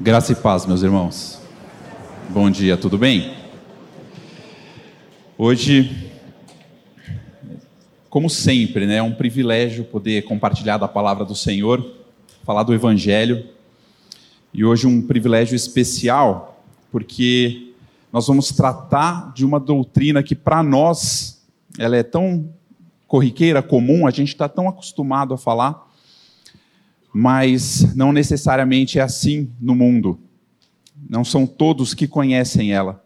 Graça e paz, meus irmãos. Bom dia, tudo bem? Hoje, como sempre, né, é um privilégio poder compartilhar da palavra do Senhor, falar do Evangelho. E hoje um privilégio especial, porque nós vamos tratar de uma doutrina que para nós ela é tão corriqueira, comum, a gente está tão acostumado a falar, mas não necessariamente é assim no mundo. Não são todos que conhecem ela.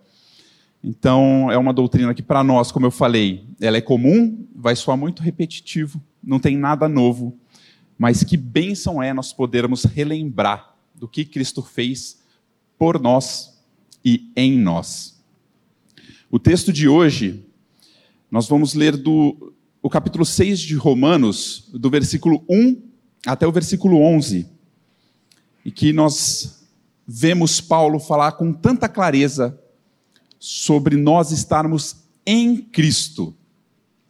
Então, é uma doutrina que, para nós, como eu falei, ela é comum, vai soar muito repetitivo, não tem nada novo, mas que bênção é nós podermos relembrar do que Cristo fez por nós e em nós. O texto de hoje, nós vamos ler do o capítulo 6 de Romanos, do versículo 1 até o versículo 11, e que nós vemos Paulo falar com tanta clareza sobre nós estarmos em Cristo,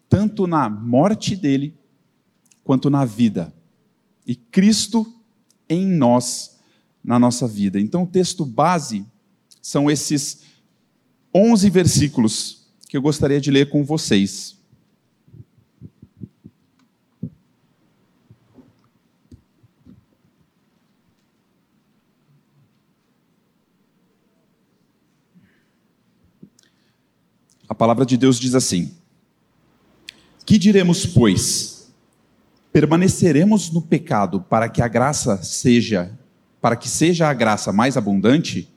tanto na morte dele quanto na vida, e Cristo em nós, na nossa vida. Então, o texto base são esses 11 versículos que eu gostaria de ler com vocês. Palavra de Deus diz assim: Que diremos, pois? Permaneceremos no pecado para que a graça seja, para que seja a graça mais abundante?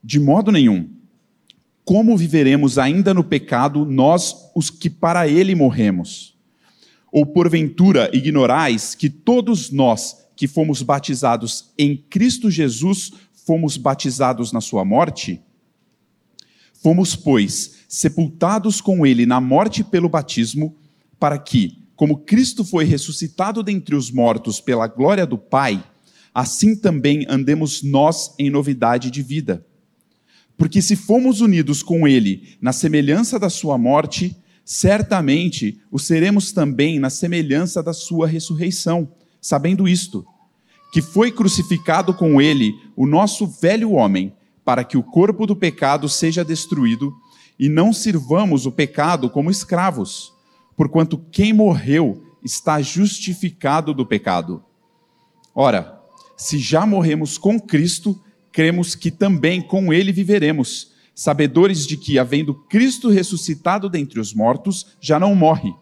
De modo nenhum. Como viveremos ainda no pecado nós, os que para ele morremos? Ou porventura ignorais que todos nós que fomos batizados em Cristo Jesus fomos batizados na sua morte? Fomos, pois, sepultados com ele na morte pelo batismo, para que, como Cristo foi ressuscitado dentre os mortos pela glória do Pai, assim também andemos nós em novidade de vida. Porque se fomos unidos com ele na semelhança da sua morte, certamente o seremos também na semelhança da sua ressurreição, sabendo isto, que foi crucificado com ele o nosso velho homem, para que o corpo do pecado seja destruído e não sirvamos o pecado como escravos, porquanto quem morreu está justificado do pecado. Ora, se já morremos com Cristo, cremos que também com ele viveremos, sabedores de que, havendo Cristo ressuscitado dentre os mortos, já não morre.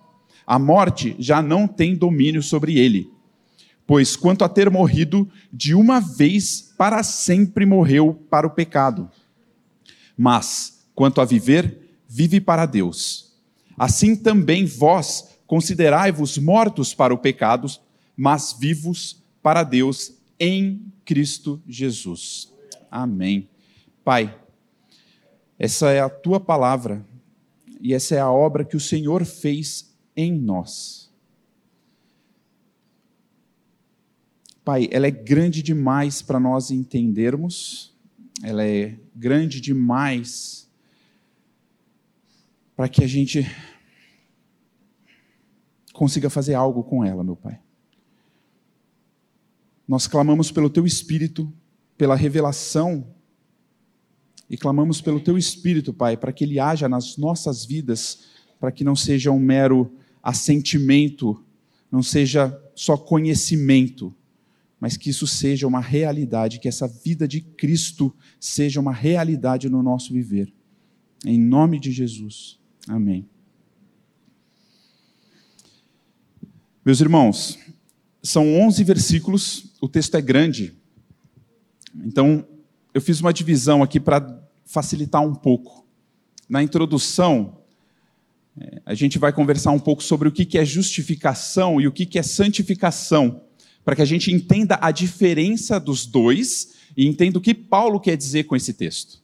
A morte já não tem domínio sobre ele. Pois, quanto a ter morrido, de uma vez para sempre morreu para o pecado. Mas, Quanto a viver, vive para Deus. Assim também vós considerai-vos mortos para o pecado, mas vivos para Deus em Cristo Jesus. Amém. Pai, essa é a tua palavra e essa é a obra que o Senhor fez em nós. Pai, ela é grande demais para nós entendermos, ela é grande demais para que a gente consiga fazer algo com ela, meu Pai. Nós clamamos pelo Teu Espírito, pela revelação, e clamamos pelo Teu Espírito, Pai, para que Ele haja nas nossas vidas, para que não seja um mero assentimento, não seja só conhecimento, mas que isso seja uma realidade, que essa vida de Cristo seja uma realidade no nosso viver. Em nome de Jesus. Amém. Meus irmãos, são 11 versículos, o texto é grande. Então, eu fiz uma divisão aqui para facilitar um pouco. Na introdução, é, a gente vai conversar um pouco sobre o que é justificação e o que é santificação, para que a gente entenda a diferença dos dois e entenda o que Paulo quer dizer com esse texto.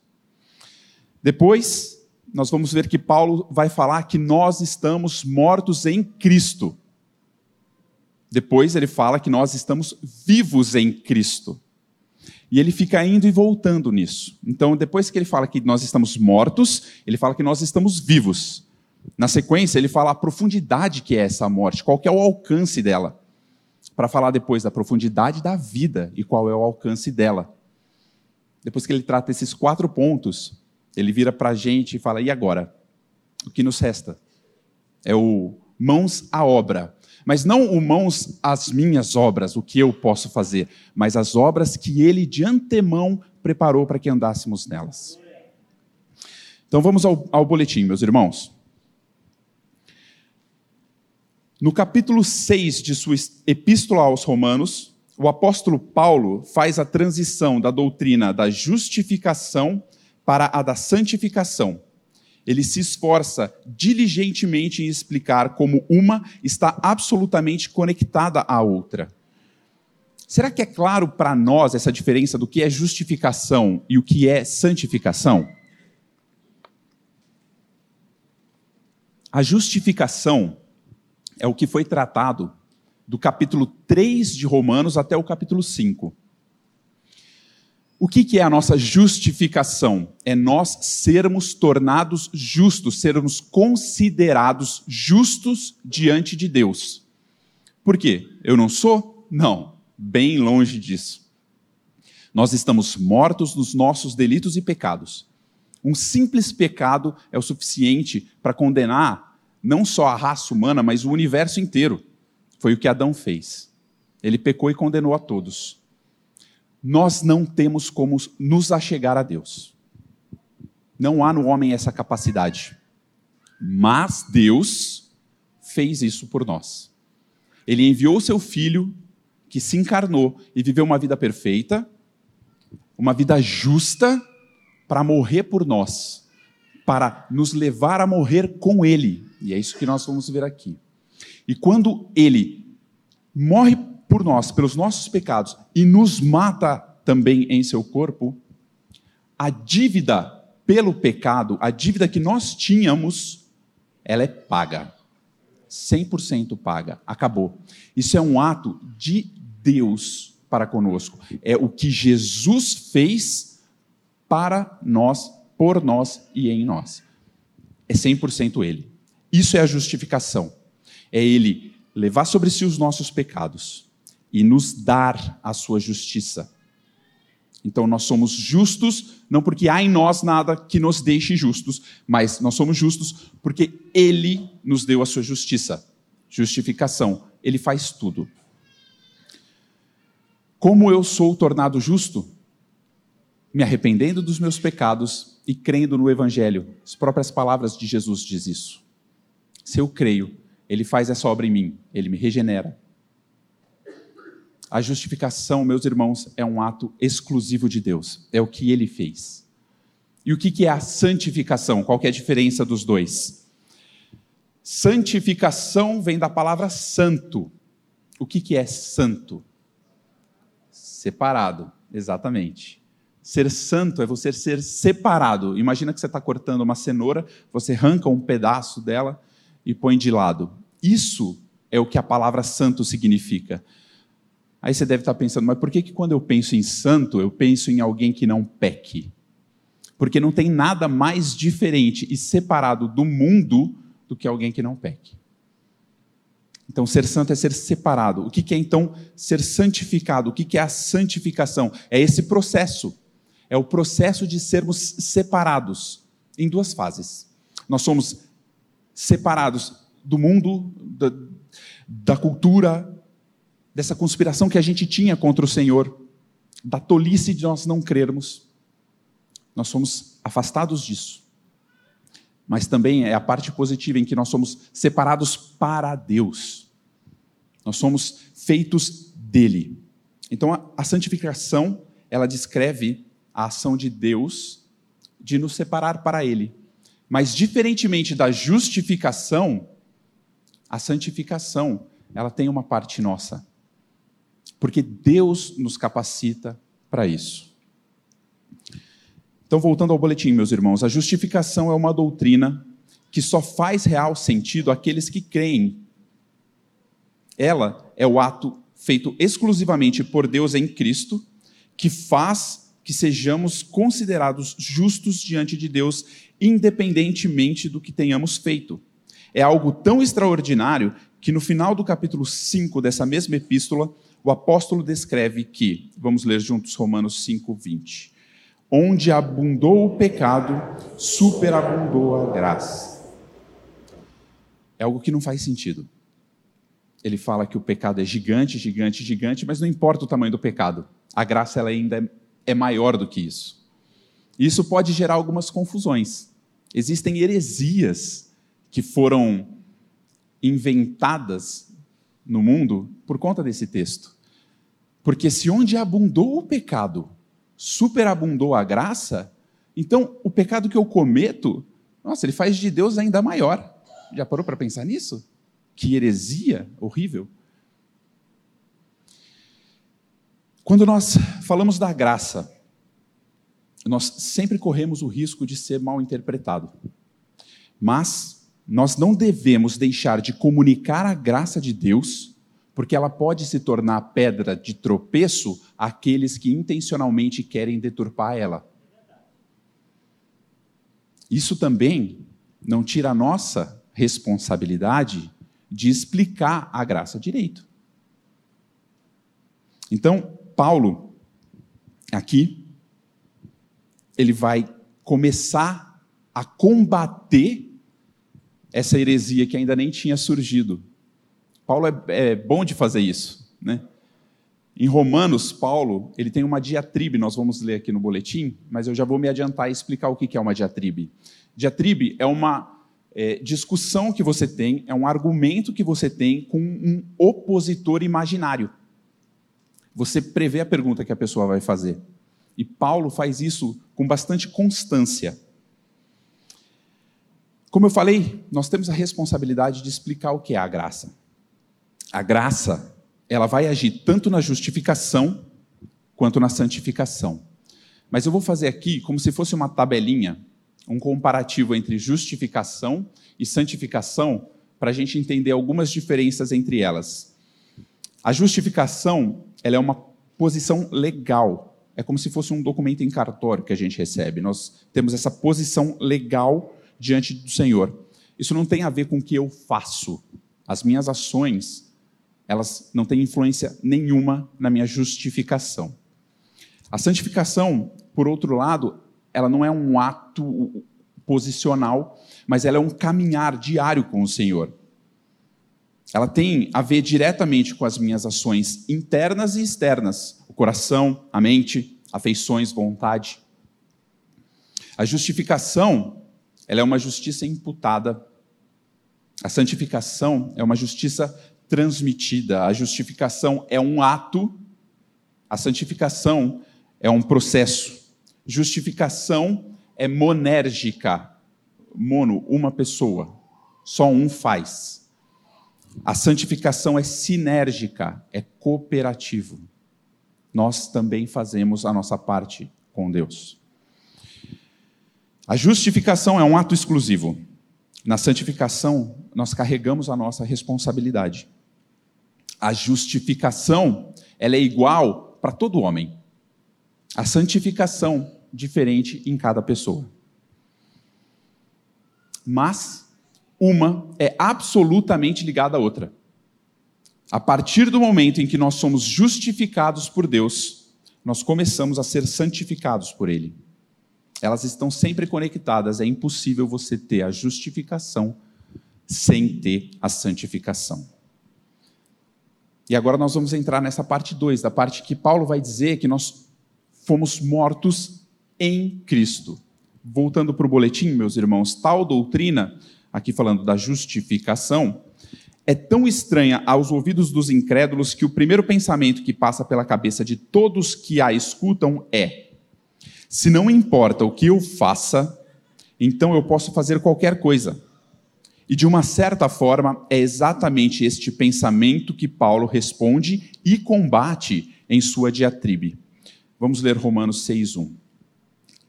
Depois, nós vamos ver que Paulo vai falar que nós estamos mortos em Cristo. Depois ele fala que nós estamos vivos em Cristo. E ele fica indo e voltando nisso. Então, depois que ele fala que nós estamos mortos, ele fala que nós estamos vivos. Na sequência, ele fala a profundidade que é essa morte, qual que é o alcance dela. Para falar depois da profundidade da vida e qual é o alcance dela. depois que ele trata esses quatro pontos, ele vira para a gente e fala: e agora? O que nos resta? É o mãos à obra. Mas não o mãos às minhas obras, o que eu posso fazer, mas as obras que ele de antemão preparou para que andássemos nelas. Então vamos ao, ao boletim, meus irmãos. No capítulo 6 de sua epístola aos Romanos, o apóstolo Paulo faz a transição da doutrina da justificação para a da santificação. Ele se esforça diligentemente em explicar como uma está absolutamente conectada à outra. Será que é claro para nós essa diferença do que é justificação e o que é santificação? A justificação é o que foi tratado do capítulo 3 de Romanos até o capítulo 5. O que, que é a nossa justificação? É nós sermos tornados justos, sermos considerados justos diante de Deus. Por quê? Eu não sou? Não, bem longe disso. Nós estamos mortos nos nossos delitos e pecados. Um simples pecado é o suficiente para condenar não só a raça humana, mas o universo inteiro. Foi o que Adão fez. Ele pecou e condenou a todos nós não temos como nos achegar a Deus. Não há no homem essa capacidade. Mas Deus fez isso por nós. Ele enviou seu filho, que se encarnou e viveu uma vida perfeita, uma vida justa, para morrer por nós, para nos levar a morrer com ele. E é isso que nós vamos ver aqui. E quando ele morre por nós, pelos nossos pecados, e nos mata também em seu corpo, a dívida pelo pecado, a dívida que nós tínhamos, ela é paga. 100% paga. Acabou. Isso é um ato de Deus para conosco. É o que Jesus fez para nós, por nós e em nós. É 100% Ele. Isso é a justificação. É Ele levar sobre si os nossos pecados e nos dar a sua justiça. Então nós somos justos, não porque há em nós nada que nos deixe justos, mas nós somos justos porque Ele nos deu a sua justiça. Justificação. Ele faz tudo. Como eu sou tornado justo? Me arrependendo dos meus pecados e crendo no Evangelho. As próprias palavras de Jesus diz isso. Se eu creio, Ele faz essa obra em mim, Ele me regenera, a justificação, meus irmãos, é um ato exclusivo de Deus. É o que ele fez. E o que é a santificação? Qual é a diferença dos dois? Santificação vem da palavra santo. O que é santo? Separado, exatamente. Ser santo é você ser separado. Imagina que você está cortando uma cenoura, você arranca um pedaço dela e põe de lado. Isso é o que a palavra santo significa. Aí você deve estar pensando, mas por que, que quando eu penso em santo, eu penso em alguém que não peque? Porque não tem nada mais diferente e separado do mundo do que alguém que não peque. Então, ser santo é ser separado. O que é então ser santificado? O que é a santificação? É esse processo. É o processo de sermos separados em duas fases. Nós somos separados do mundo, da, da cultura, dessa conspiração que a gente tinha contra o Senhor, da tolice de nós não crermos. Nós somos afastados disso. Mas também é a parte positiva em que nós somos separados para Deus. Nós somos feitos dele. Então a, a santificação, ela descreve a ação de Deus de nos separar para ele. Mas diferentemente da justificação, a santificação, ela tem uma parte nossa porque Deus nos capacita para isso. Então, voltando ao boletim, meus irmãos, a justificação é uma doutrina que só faz real sentido àqueles que creem. Ela é o ato feito exclusivamente por Deus em Cristo, que faz que sejamos considerados justos diante de Deus, independentemente do que tenhamos feito. É algo tão extraordinário que no final do capítulo 5 dessa mesma epístola, o apóstolo descreve que, vamos ler juntos Romanos 5, 20. Onde abundou o pecado, superabundou a graça. É algo que não faz sentido. Ele fala que o pecado é gigante, gigante, gigante, mas não importa o tamanho do pecado. A graça ela ainda é maior do que isso. Isso pode gerar algumas confusões. Existem heresias que foram inventadas no mundo por conta desse texto. Porque se onde abundou o pecado, superabundou a graça, então o pecado que eu cometo, nossa, ele faz de Deus ainda maior. Já parou para pensar nisso? Que heresia horrível. Quando nós falamos da graça, nós sempre corremos o risco de ser mal interpretado. Mas nós não devemos deixar de comunicar a graça de Deus, porque ela pode se tornar pedra de tropeço àqueles que intencionalmente querem deturpar ela. Isso também não tira a nossa responsabilidade de explicar a graça direito. Então, Paulo, aqui, ele vai começar a combater essa heresia que ainda nem tinha surgido. Paulo é, é bom de fazer isso, né? Em Romanos, Paulo, ele tem uma diatribe, nós vamos ler aqui no boletim, mas eu já vou me adiantar e explicar o que é uma diatribe. Diatribe é uma é, discussão que você tem, é um argumento que você tem com um opositor imaginário. Você prevê a pergunta que a pessoa vai fazer. E Paulo faz isso com bastante constância. Como eu falei, nós temos a responsabilidade de explicar o que é a graça. A graça, ela vai agir tanto na justificação quanto na santificação. Mas eu vou fazer aqui como se fosse uma tabelinha, um comparativo entre justificação e santificação, para a gente entender algumas diferenças entre elas. A justificação, ela é uma posição legal é como se fosse um documento em cartório que a gente recebe. Nós temos essa posição legal diante do Senhor. Isso não tem a ver com o que eu faço. As minhas ações, elas não têm influência nenhuma na minha justificação. A santificação, por outro lado, ela não é um ato posicional, mas ela é um caminhar diário com o Senhor. Ela tem a ver diretamente com as minhas ações internas e externas, o coração, a mente, afeições, vontade. A justificação, ela é uma justiça imputada. A santificação é uma justiça transmitida. A justificação é um ato, a santificação é um processo. Justificação é monérgica. Mono, uma pessoa. Só um faz. A santificação é sinérgica, é cooperativo nós também fazemos a nossa parte com Deus. A justificação é um ato exclusivo. Na santificação, nós carregamos a nossa responsabilidade. A justificação, ela é igual para todo homem. A santificação, diferente em cada pessoa. Mas uma é absolutamente ligada à outra. A partir do momento em que nós somos justificados por Deus, nós começamos a ser santificados por Ele. Elas estão sempre conectadas, é impossível você ter a justificação sem ter a santificação. E agora nós vamos entrar nessa parte 2, da parte que Paulo vai dizer que nós fomos mortos em Cristo. Voltando para o boletim, meus irmãos, tal doutrina, aqui falando da justificação, é tão estranha aos ouvidos dos incrédulos que o primeiro pensamento que passa pela cabeça de todos que a escutam é: se não importa o que eu faça, então eu posso fazer qualquer coisa. E de uma certa forma, é exatamente este pensamento que Paulo responde e combate em sua diatribe. Vamos ler Romanos 6:1.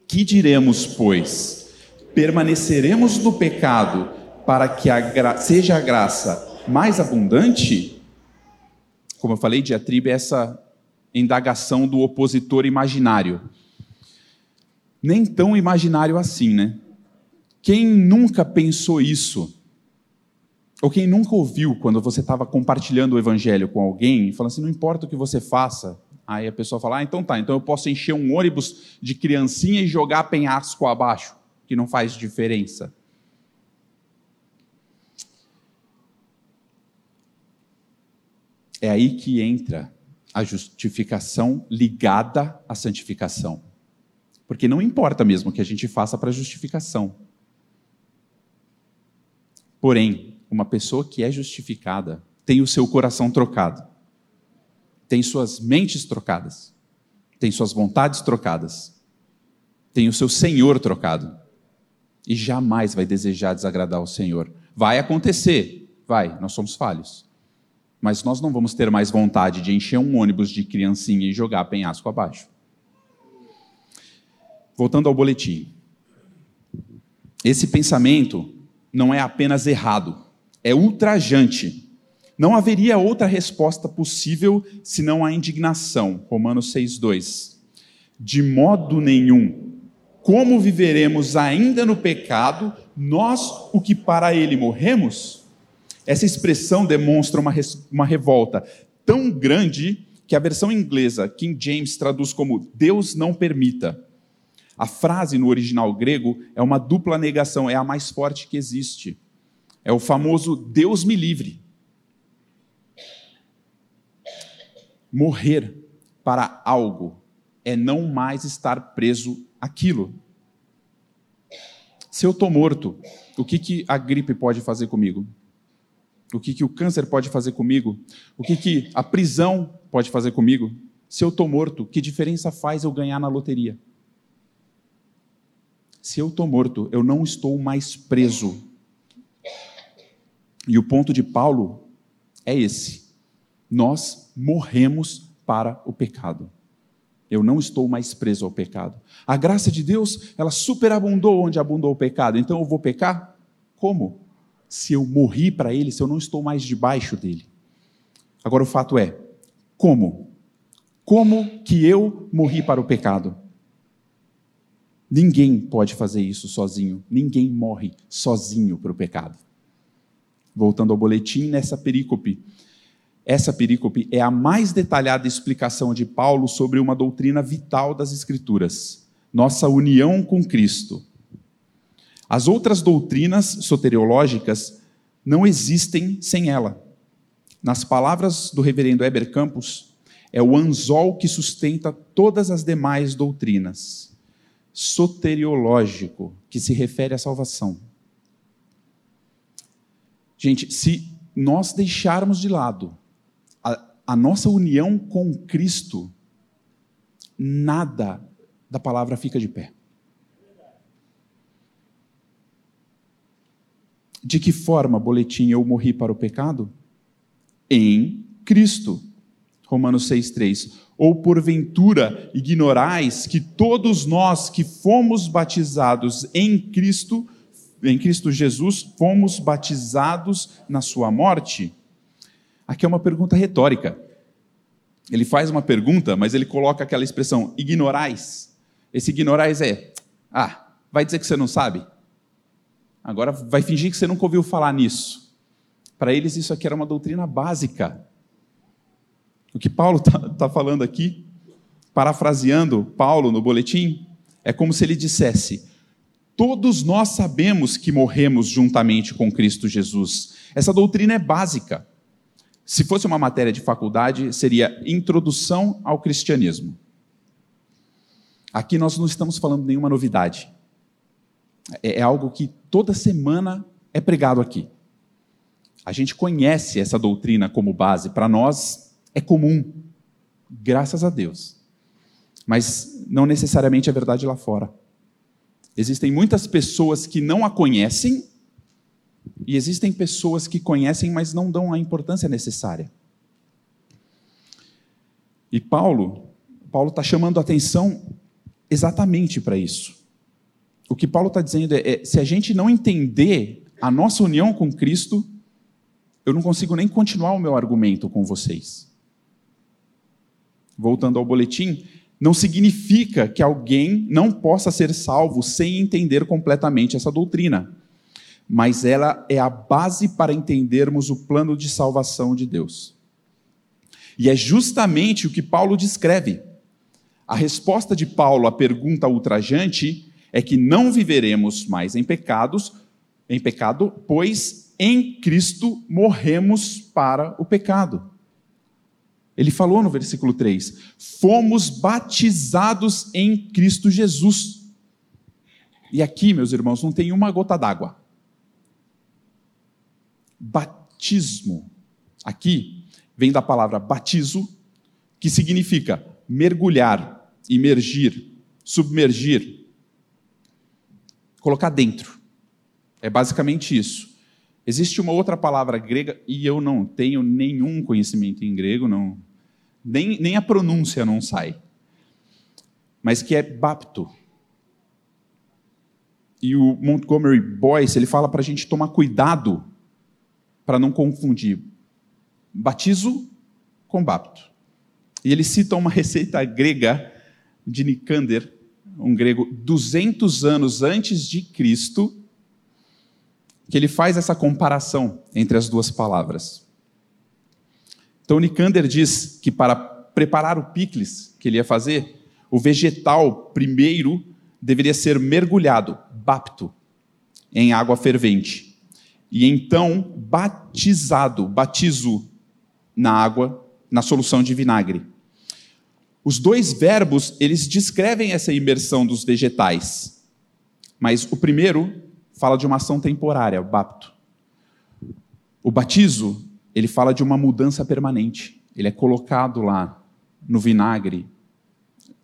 Que diremos, pois? Permaneceremos no pecado para que a seja a graça mais abundante, como eu falei, diatribe é essa indagação do opositor imaginário. Nem tão imaginário assim, né? Quem nunca pensou isso? Ou quem nunca ouviu quando você estava compartilhando o evangelho com alguém, falando assim: não importa o que você faça, Aí a pessoa fala: ah, então tá, então eu posso encher um ônibus de criancinha e jogar penhasco abaixo, que não faz diferença. É aí que entra a justificação ligada à santificação. Porque não importa mesmo o que a gente faça para justificação. Porém, uma pessoa que é justificada tem o seu coração trocado, tem suas mentes trocadas, tem suas vontades trocadas, tem o seu Senhor trocado. E jamais vai desejar desagradar o Senhor. Vai acontecer, vai, nós somos falhos. Mas nós não vamos ter mais vontade de encher um ônibus de criancinha e jogar penhasco abaixo. Voltando ao boletim. Esse pensamento não é apenas errado, é ultrajante. Não haveria outra resposta possível senão a indignação. Romanos 6:2. De modo nenhum. Como viveremos ainda no pecado, nós o que para ele morremos? Essa expressão demonstra uma, uma revolta tão grande que a versão inglesa, King James, traduz como Deus não permita. A frase no original grego é uma dupla negação, é a mais forte que existe. É o famoso Deus me livre. Morrer para algo é não mais estar preso àquilo. Se eu estou morto, o que, que a gripe pode fazer comigo? O que, que o câncer pode fazer comigo? O que, que a prisão pode fazer comigo? Se eu estou morto, que diferença faz eu ganhar na loteria? Se eu estou morto, eu não estou mais preso. E o ponto de Paulo é esse: nós morremos para o pecado. Eu não estou mais preso ao pecado. A graça de Deus, ela superabundou onde abundou o pecado. Então eu vou pecar? Como? Se eu morri para ele, se eu não estou mais debaixo dele. Agora o fato é, como? Como que eu morri para o pecado? Ninguém pode fazer isso sozinho. Ninguém morre sozinho para o pecado. Voltando ao boletim, nessa perícope. Essa perícope é a mais detalhada explicação de Paulo sobre uma doutrina vital das Escrituras: nossa união com Cristo. As outras doutrinas soteriológicas não existem sem ela. Nas palavras do reverendo Heber Campos, é o anzol que sustenta todas as demais doutrinas soteriológico, que se refere à salvação. Gente, se nós deixarmos de lado a, a nossa união com Cristo, nada da palavra fica de pé. De que forma, boletim, eu morri para o pecado? Em Cristo. Romanos 6,3 ou porventura ignorais que todos nós que fomos batizados em Cristo, em Cristo Jesus, fomos batizados na sua morte? Aqui é uma pergunta retórica. Ele faz uma pergunta, mas ele coloca aquela expressão ignorais. Esse ignorais é: ah, vai dizer que você não sabe? Agora vai fingir que você nunca ouviu falar nisso. Para eles, isso aqui era uma doutrina básica. O que Paulo está tá falando aqui, parafraseando Paulo no boletim, é como se ele dissesse: Todos nós sabemos que morremos juntamente com Cristo Jesus. Essa doutrina é básica. Se fosse uma matéria de faculdade, seria Introdução ao Cristianismo. Aqui nós não estamos falando nenhuma novidade. É, é algo que toda semana é pregado aqui. A gente conhece essa doutrina como base. Para nós, é comum, graças a Deus. Mas não necessariamente é verdade lá fora. Existem muitas pessoas que não a conhecem, e existem pessoas que conhecem, mas não dão a importância necessária. E Paulo, Paulo está chamando a atenção exatamente para isso. O que Paulo está dizendo é, é: se a gente não entender a nossa união com Cristo, eu não consigo nem continuar o meu argumento com vocês voltando ao boletim, não significa que alguém não possa ser salvo sem entender completamente essa doutrina. Mas ela é a base para entendermos o plano de salvação de Deus. E é justamente o que Paulo descreve. A resposta de Paulo à pergunta ultrajante é que não viveremos mais em pecados, em pecado, pois em Cristo morremos para o pecado. Ele falou no versículo 3: fomos batizados em Cristo Jesus. E aqui, meus irmãos, não tem uma gota d'água. Batismo. Aqui vem da palavra batizo, que significa mergulhar, imergir, submergir, colocar dentro. É basicamente isso. Existe uma outra palavra grega, e eu não tenho nenhum conhecimento em grego, não, nem, nem a pronúncia não sai, mas que é bapto. E o Montgomery Boyce ele fala para a gente tomar cuidado para não confundir batizo com bapto. E ele cita uma receita grega de Nicander, um grego 200 anos antes de Cristo, que ele faz essa comparação entre as duas palavras. Então, Nicander diz que para preparar o picles que ele ia fazer, o vegetal primeiro deveria ser mergulhado, bapto, em água fervente. E então batizado, batizo na água, na solução de vinagre. Os dois verbos, eles descrevem essa imersão dos vegetais. Mas o primeiro fala de uma ação temporária, o bapto. O batizo, ele fala de uma mudança permanente. Ele é colocado lá no vinagre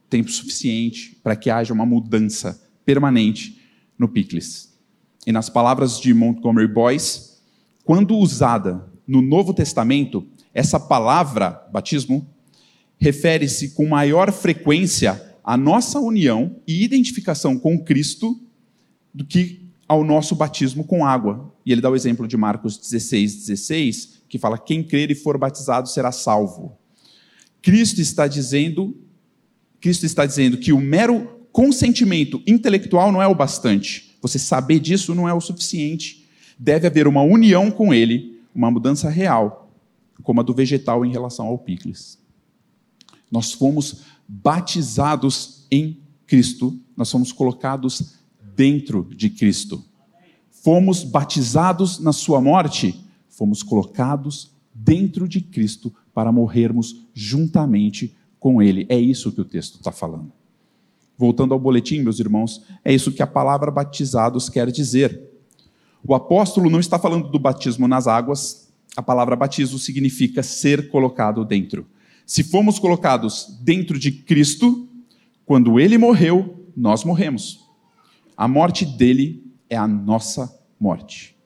tempo suficiente para que haja uma mudança permanente no picles. E nas palavras de Montgomery Boyce, quando usada no Novo Testamento, essa palavra, batismo, refere-se com maior frequência à nossa união e identificação com Cristo do que ao nosso batismo com água. E ele dá o exemplo de Marcos 16, 16, que fala: quem crer e for batizado será salvo. Cristo está dizendo, Cristo está dizendo que o mero consentimento intelectual não é o bastante. Você saber disso não é o suficiente. Deve haver uma união com ele, uma mudança real, como a do vegetal em relação ao picles. Nós fomos batizados em Cristo, nós fomos colocados dentro de Cristo. Fomos batizados na sua morte, fomos colocados dentro de Cristo para morrermos juntamente com Ele. É isso que o texto está falando. Voltando ao boletim, meus irmãos, é isso que a palavra batizados quer dizer. O apóstolo não está falando do batismo nas águas, a palavra batismo significa ser colocado dentro. Se fomos colocados dentro de Cristo, quando ele morreu, nós morremos. A morte dele é a nossa morte.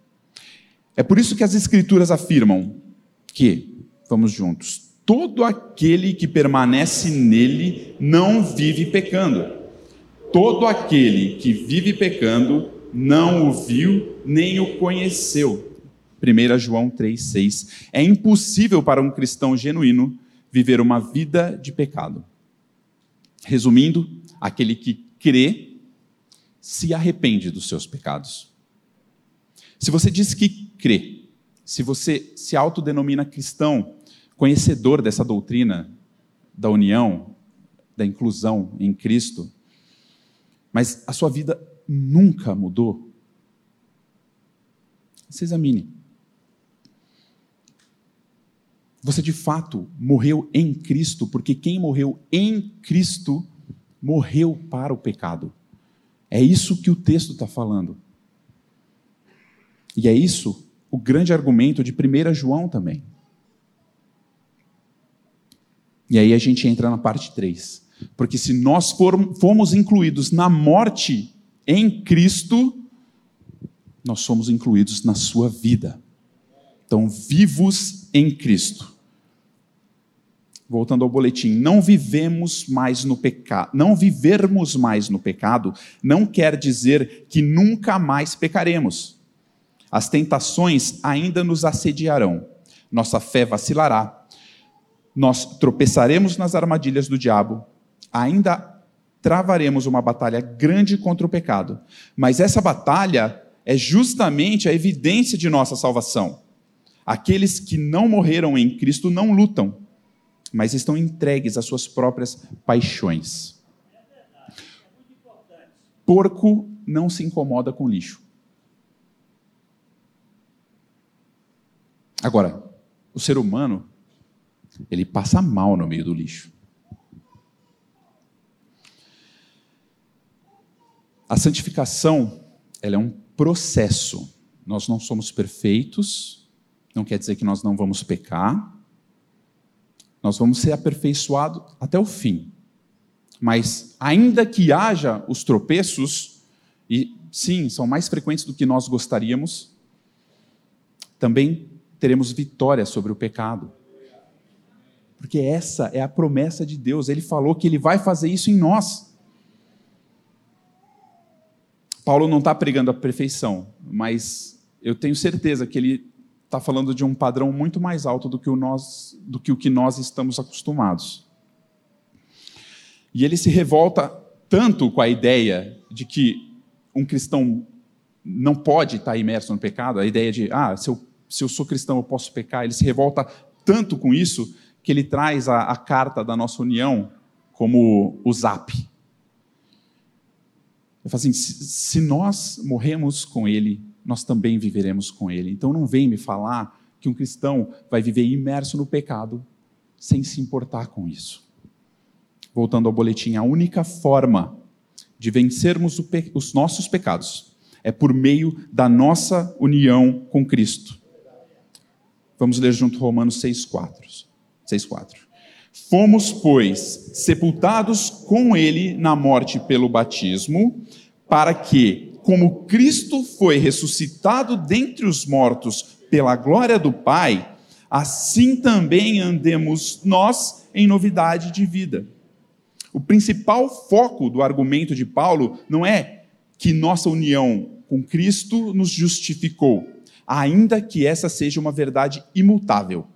É por isso que as Escrituras afirmam que, vamos juntos, todo aquele que permanece nele não vive pecando. Todo aquele que vive pecando não o viu nem o conheceu. 1 João 3,6. É impossível para um cristão genuíno viver uma vida de pecado. Resumindo, aquele que crê se arrepende dos seus pecados. Se você diz que crê, se você se autodenomina cristão, conhecedor dessa doutrina da união, da inclusão em Cristo, mas a sua vida nunca mudou, se examine. Você de fato morreu em Cristo, porque quem morreu em Cristo morreu para o pecado. É isso que o texto está falando. E é isso o grande argumento de 1 João também. E aí a gente entra na parte 3. Porque se nós formos incluídos na morte em Cristo, nós somos incluídos na sua vida. Então, vivos em Cristo voltando ao boletim, não vivemos mais no pecado, não vivermos mais no pecado não quer dizer que nunca mais pecaremos. As tentações ainda nos assediarão. Nossa fé vacilará. Nós tropeçaremos nas armadilhas do diabo. Ainda travaremos uma batalha grande contra o pecado. Mas essa batalha é justamente a evidência de nossa salvação. Aqueles que não morreram em Cristo não lutam mas estão entregues às suas próprias paixões. Porco não se incomoda com lixo. Agora, o ser humano, ele passa mal no meio do lixo. A santificação, ela é um processo. Nós não somos perfeitos, não quer dizer que nós não vamos pecar. Nós vamos ser aperfeiçoados até o fim. Mas, ainda que haja os tropeços, e sim, são mais frequentes do que nós gostaríamos, também teremos vitória sobre o pecado. Porque essa é a promessa de Deus. Ele falou que ele vai fazer isso em nós. Paulo não está pregando a perfeição, mas eu tenho certeza que ele está falando de um padrão muito mais alto do que, o nós, do que o que nós estamos acostumados. E ele se revolta tanto com a ideia de que um cristão não pode estar imerso no pecado, a ideia de, ah, se eu, se eu sou cristão eu posso pecar, ele se revolta tanto com isso que ele traz a, a carta da nossa união como o zap. Ele fala assim: se nós morremos com ele, nós também viveremos com ele. Então não vem me falar que um cristão vai viver imerso no pecado sem se importar com isso. Voltando ao boletim, a única forma de vencermos os nossos pecados é por meio da nossa união com Cristo. Vamos ler junto Romanos 6,4. 6,4. Fomos, pois, sepultados com ele na morte pelo batismo, para que, como Cristo foi ressuscitado dentre os mortos pela glória do Pai, assim também andemos nós em novidade de vida. O principal foco do argumento de Paulo não é que nossa união com Cristo nos justificou, ainda que essa seja uma verdade imutável.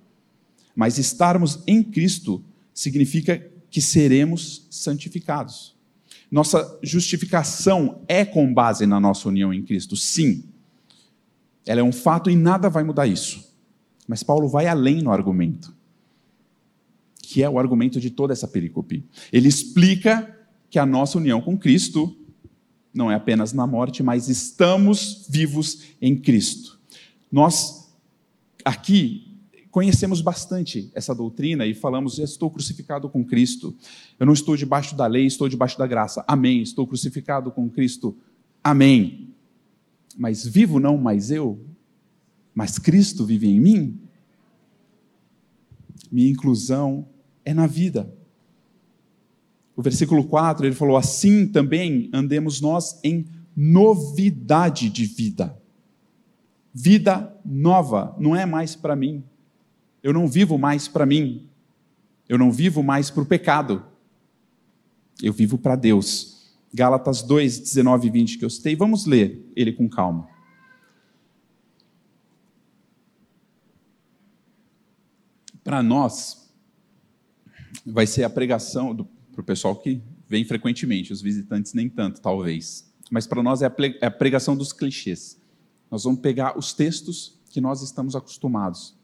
Mas estarmos em Cristo significa que seremos santificados. Nossa justificação é com base na nossa união em Cristo, sim. Ela é um fato e nada vai mudar isso. Mas Paulo vai além no argumento, que é o argumento de toda essa pericope. Ele explica que a nossa união com Cristo não é apenas na morte, mas estamos vivos em Cristo. Nós, aqui, conhecemos bastante essa doutrina e falamos: estou crucificado com Cristo. Eu não estou debaixo da lei, estou debaixo da graça. Amém. Estou crucificado com Cristo. Amém. Mas vivo não mais eu, mas Cristo vive em mim. Minha inclusão é na vida. O versículo 4, ele falou: Assim também andemos nós em novidade de vida. Vida nova, não é mais para mim, eu não vivo mais para mim. Eu não vivo mais para o pecado. Eu vivo para Deus. Gálatas 2, 19 e 20 que eu citei. Vamos ler ele com calma. Para nós, vai ser a pregação para o pessoal que vem frequentemente, os visitantes nem tanto, talvez. Mas para nós é é a pregação dos clichês. Nós vamos pegar os textos que nós estamos acostumados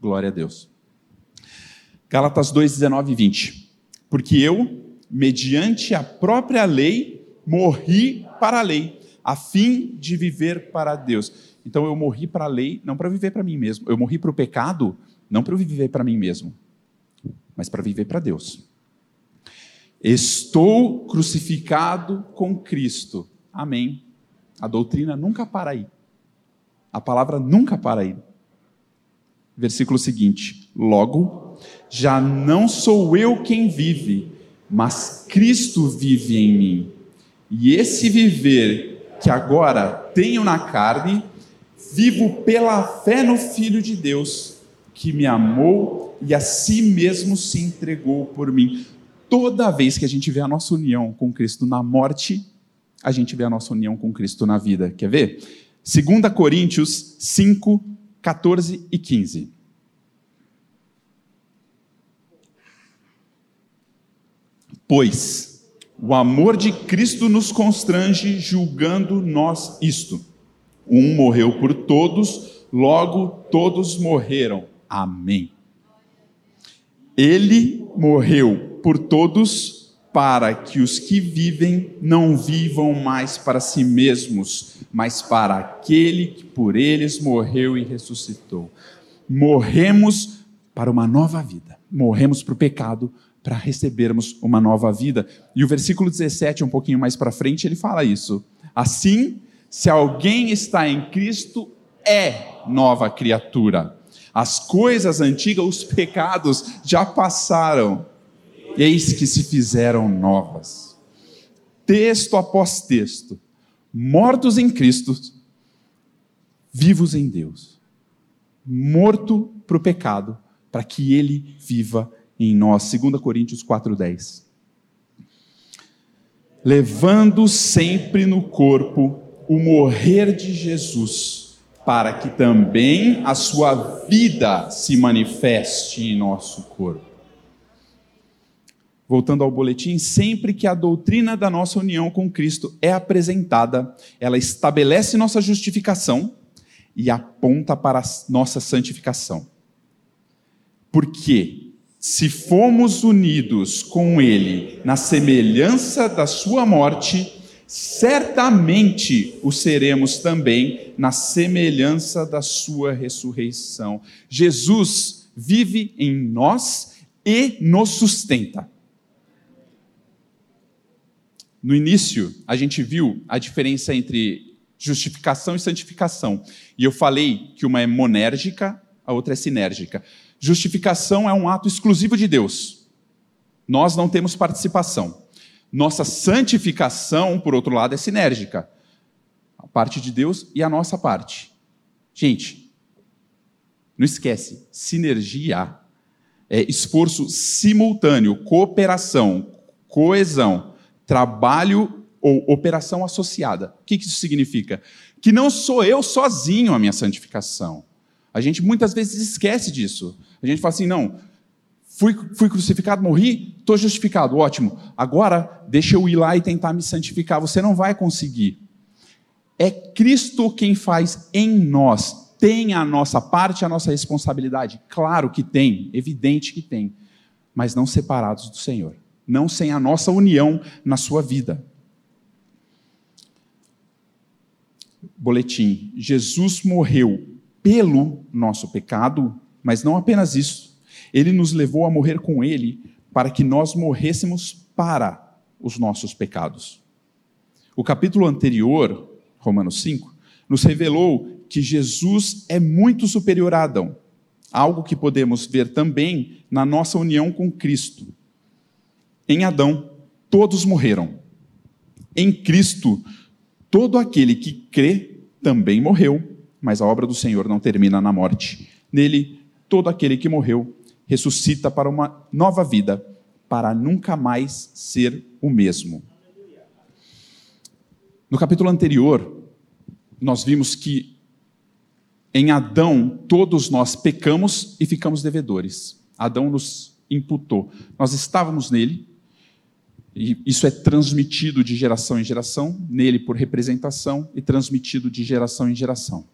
Glória a Deus. Gálatas 2, 19 e 20. Porque eu, mediante a própria lei, morri para a lei, a fim de viver para Deus. Então eu morri para a lei, não para viver para mim mesmo. Eu morri para o pecado, não para viver para mim mesmo, mas para viver para Deus. Estou crucificado com Cristo. Amém. A doutrina nunca para aí. A palavra nunca para aí versículo seguinte: Logo, já não sou eu quem vive, mas Cristo vive em mim. E esse viver que agora tenho na carne, vivo pela fé no Filho de Deus, que me amou e a si mesmo se entregou por mim. Toda vez que a gente vê a nossa união com Cristo na morte, a gente vê a nossa união com Cristo na vida. Quer ver? 2 Coríntios 5, 14 e 15. Pois o amor de Cristo nos constrange, julgando nós isto. Um morreu por todos, logo todos morreram. Amém. Ele morreu por todos para que os que vivem não vivam mais para si mesmos, mas para aquele que por eles morreu e ressuscitou. Morremos para uma nova vida. Morremos para o pecado para recebermos uma nova vida. E o versículo 17, um pouquinho mais para frente, ele fala isso. Assim, se alguém está em Cristo, é nova criatura. As coisas antigas, os pecados já passaram, eis que se fizeram novas. Texto após texto, mortos em Cristo, vivos em Deus. Morto para o pecado, para que ele viva em nós. 2 Coríntios 4,10. Levando sempre no corpo o morrer de Jesus, para que também a sua vida se manifeste em nosso corpo. Voltando ao boletim, sempre que a doutrina da nossa união com Cristo é apresentada, ela estabelece nossa justificação e aponta para nossa santificação. Porque se fomos unidos com Ele na semelhança da Sua morte, certamente o seremos também na semelhança da sua ressurreição. Jesus vive em nós e nos sustenta. No início, a gente viu a diferença entre justificação e santificação. E eu falei que uma é monérgica, a outra é sinérgica. Justificação é um ato exclusivo de Deus. Nós não temos participação. Nossa santificação, por outro lado, é sinérgica. A parte de Deus e a nossa parte. Gente, não esquece, sinergia é esforço simultâneo, cooperação, coesão, trabalho ou operação associada. O que isso significa? Que não sou eu sozinho a minha santificação. A gente muitas vezes esquece disso. A gente fala assim, não, Fui, fui crucificado, morri, estou justificado, ótimo. Agora, deixa eu ir lá e tentar me santificar. Você não vai conseguir. É Cristo quem faz em nós. Tem a nossa parte, a nossa responsabilidade? Claro que tem, evidente que tem. Mas não separados do Senhor. Não sem a nossa união na sua vida. Boletim: Jesus morreu pelo nosso pecado, mas não apenas isso ele nos levou a morrer com Ele para que nós morrêssemos para os nossos pecados. O capítulo anterior, Romanos 5, nos revelou que Jesus é muito superior a Adão, algo que podemos ver também na nossa união com Cristo. Em Adão, todos morreram. Em Cristo, todo aquele que crê também morreu, mas a obra do Senhor não termina na morte. Nele, todo aquele que morreu ressuscita para uma nova vida, para nunca mais ser o mesmo. No capítulo anterior, nós vimos que em Adão todos nós pecamos e ficamos devedores. Adão nos imputou. Nós estávamos nele, e isso é transmitido de geração em geração, nele por representação e transmitido de geração em geração.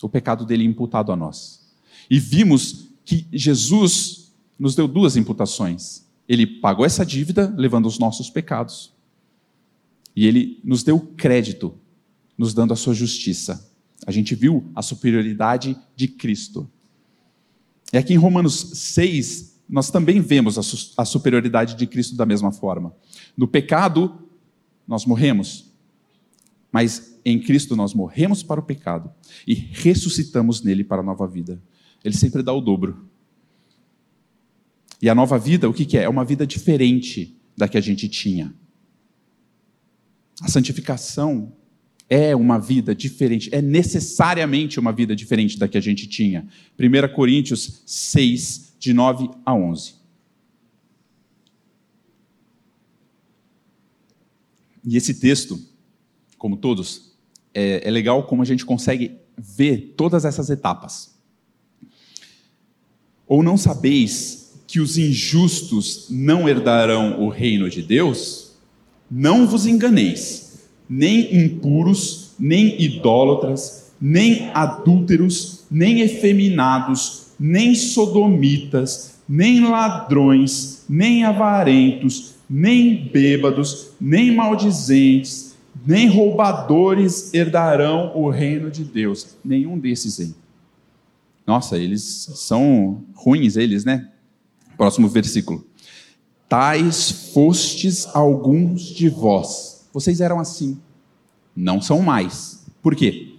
O pecado dele é imputado a nós. E vimos que Jesus nos deu duas imputações. Ele pagou essa dívida levando os nossos pecados. E ele nos deu crédito, nos dando a sua justiça. A gente viu a superioridade de Cristo. E aqui em Romanos 6, nós também vemos a, su a superioridade de Cristo da mesma forma. No pecado, nós morremos. Mas em Cristo nós morremos para o pecado e ressuscitamos nele para a nova vida. Ele sempre dá o dobro. E a nova vida, o que, que é? É uma vida diferente da que a gente tinha. A santificação é uma vida diferente, é necessariamente uma vida diferente da que a gente tinha. 1 Coríntios 6, de 9 a 11. E esse texto, como todos, é, é legal como a gente consegue ver todas essas etapas. Ou não sabeis que os injustos não herdarão o reino de Deus? Não vos enganeis, nem impuros, nem idólatras, nem adúlteros, nem efeminados, nem sodomitas, nem ladrões, nem avarentos, nem bêbados, nem maldizentes, nem roubadores herdarão o reino de Deus. Nenhum desses aí. Nossa, eles são ruins, eles, né? Próximo versículo. Tais fostes alguns de vós. Vocês eram assim. Não são mais. Por quê?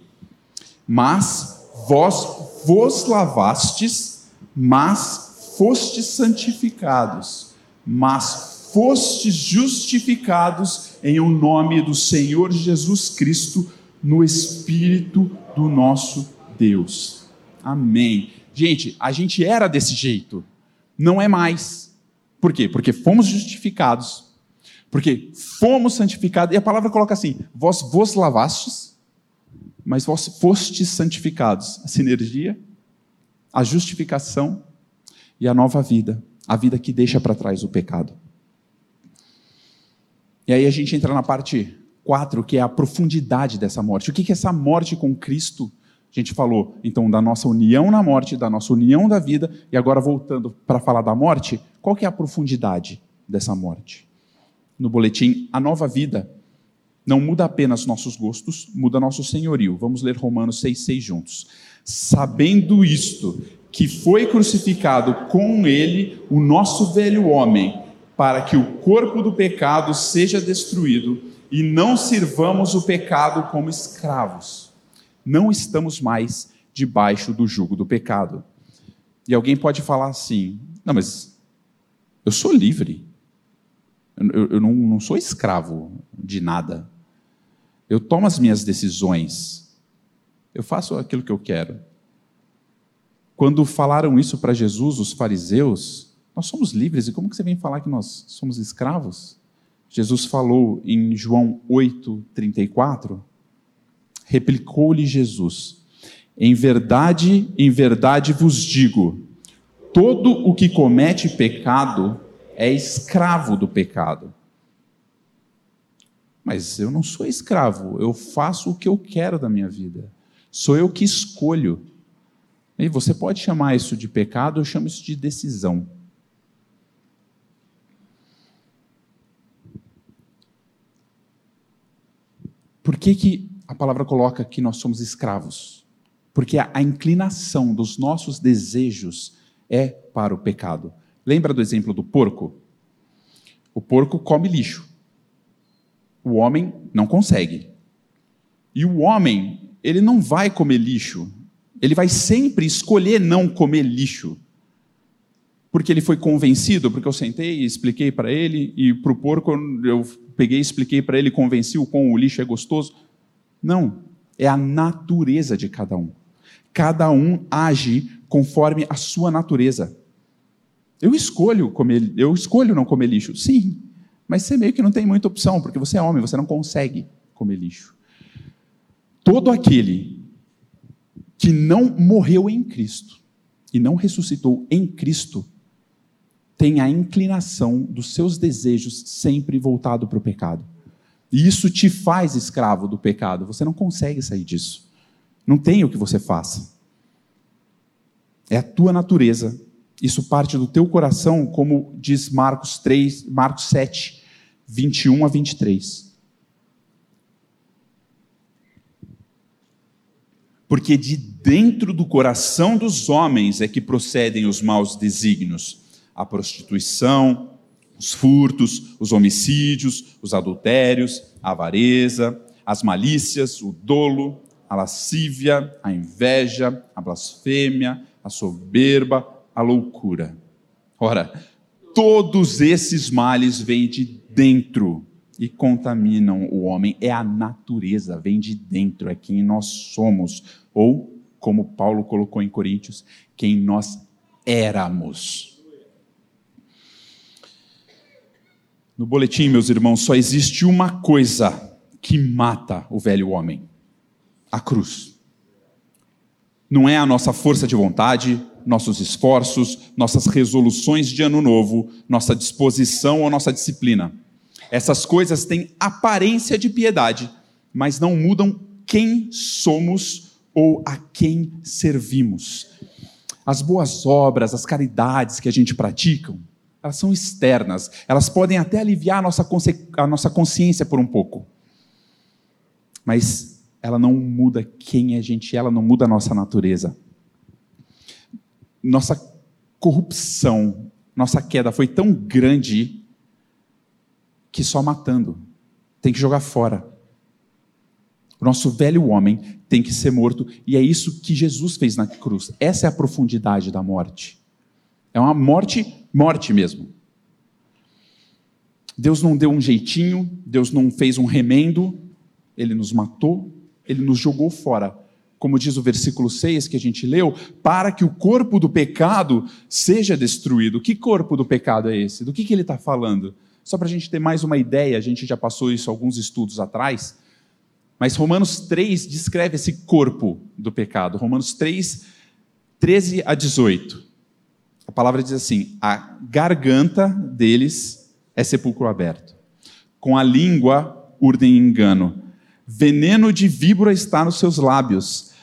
Mas vós vos lavastes, mas fostes santificados, mas fostes justificados em o nome do Senhor Jesus Cristo, no Espírito do nosso Deus. Amém. Gente, a gente era desse jeito, não é mais. Por quê? Porque fomos justificados, porque fomos santificados, e a palavra coloca assim: vós vos lavastes, mas vós fostes santificados. A sinergia, a justificação e a nova vida, a vida que deixa para trás o pecado. E aí a gente entra na parte 4, que é a profundidade dessa morte. O que é essa morte com Cristo? A gente falou, então, da nossa união na morte, da nossa união da vida, e agora voltando para falar da morte, qual que é a profundidade dessa morte? No boletim, a nova vida não muda apenas nossos gostos, muda nosso senhorio. Vamos ler Romanos 6,6 juntos. Sabendo isto, que foi crucificado com ele o nosso velho homem, para que o corpo do pecado seja destruído e não sirvamos o pecado como escravos não estamos mais debaixo do jugo do pecado. E alguém pode falar assim: não, mas eu sou livre. Eu, eu não, não sou escravo de nada. Eu tomo as minhas decisões. Eu faço aquilo que eu quero. Quando falaram isso para Jesus, os fariseus, nós somos livres, e como que você vem falar que nós somos escravos? Jesus falou em João 8, 34, Replicou-lhe Jesus: Em verdade, em verdade vos digo: todo o que comete pecado é escravo do pecado. Mas eu não sou escravo, eu faço o que eu quero da minha vida. Sou eu que escolho. E você pode chamar isso de pecado, eu chamo isso de decisão. Por que, que a palavra coloca que nós somos escravos, porque a, inclinação dos nossos desejos é para o pecado. Lembra do exemplo do porco? O porco come lixo. O homem não consegue. E o homem, ele não vai comer lixo. Ele vai sempre escolher não comer lixo. Porque ele foi convencido, porque eu sentei e expliquei para ele, e para o porco eu peguei e expliquei para ele, convenci o quão o lixo é gostoso. Não, é a natureza de cada um. Cada um age conforme a sua natureza. Eu escolho comer, eu escolho não comer lixo, sim, mas você meio que não tem muita opção, porque você é homem, você não consegue comer lixo. Todo aquele que não morreu em Cristo e não ressuscitou em Cristo tem a inclinação dos seus desejos sempre voltado para o pecado. E isso te faz escravo do pecado. Você não consegue sair disso. Não tem o que você faça. É a tua natureza. Isso parte do teu coração, como diz Marcos 3, Marcos 7, 21 a 23. Porque de dentro do coração dos homens é que procedem os maus desígnios, a prostituição, os furtos, os homicídios, os adultérios, a avareza, as malícias, o dolo, a lascívia, a inveja, a blasfêmia, a soberba, a loucura. Ora, todos esses males vêm de dentro e contaminam o homem. É a natureza, vem de dentro, é quem nós somos. Ou, como Paulo colocou em Coríntios, quem nós éramos. No boletim, meus irmãos, só existe uma coisa que mata o velho homem: a cruz. Não é a nossa força de vontade, nossos esforços, nossas resoluções de ano novo, nossa disposição ou nossa disciplina. Essas coisas têm aparência de piedade, mas não mudam quem somos ou a quem servimos. As boas obras, as caridades que a gente pratica, elas são externas. Elas podem até aliviar a nossa, a nossa consciência por um pouco. Mas ela não muda quem a gente é, ela não muda a nossa natureza. Nossa corrupção, nossa queda foi tão grande que só matando tem que jogar fora. O nosso velho homem tem que ser morto, e é isso que Jesus fez na cruz. Essa é a profundidade da morte. É uma morte, morte mesmo. Deus não deu um jeitinho, Deus não fez um remendo, ele nos matou, ele nos jogou fora. Como diz o versículo 6 que a gente leu, para que o corpo do pecado seja destruído. Que corpo do pecado é esse? Do que, que ele está falando? Só para a gente ter mais uma ideia, a gente já passou isso alguns estudos atrás, mas Romanos 3 descreve esse corpo do pecado. Romanos 3, 13 a 18. A palavra diz assim: a garganta deles é sepulcro aberto, com a língua urdem engano, veneno de víbora está nos seus lábios,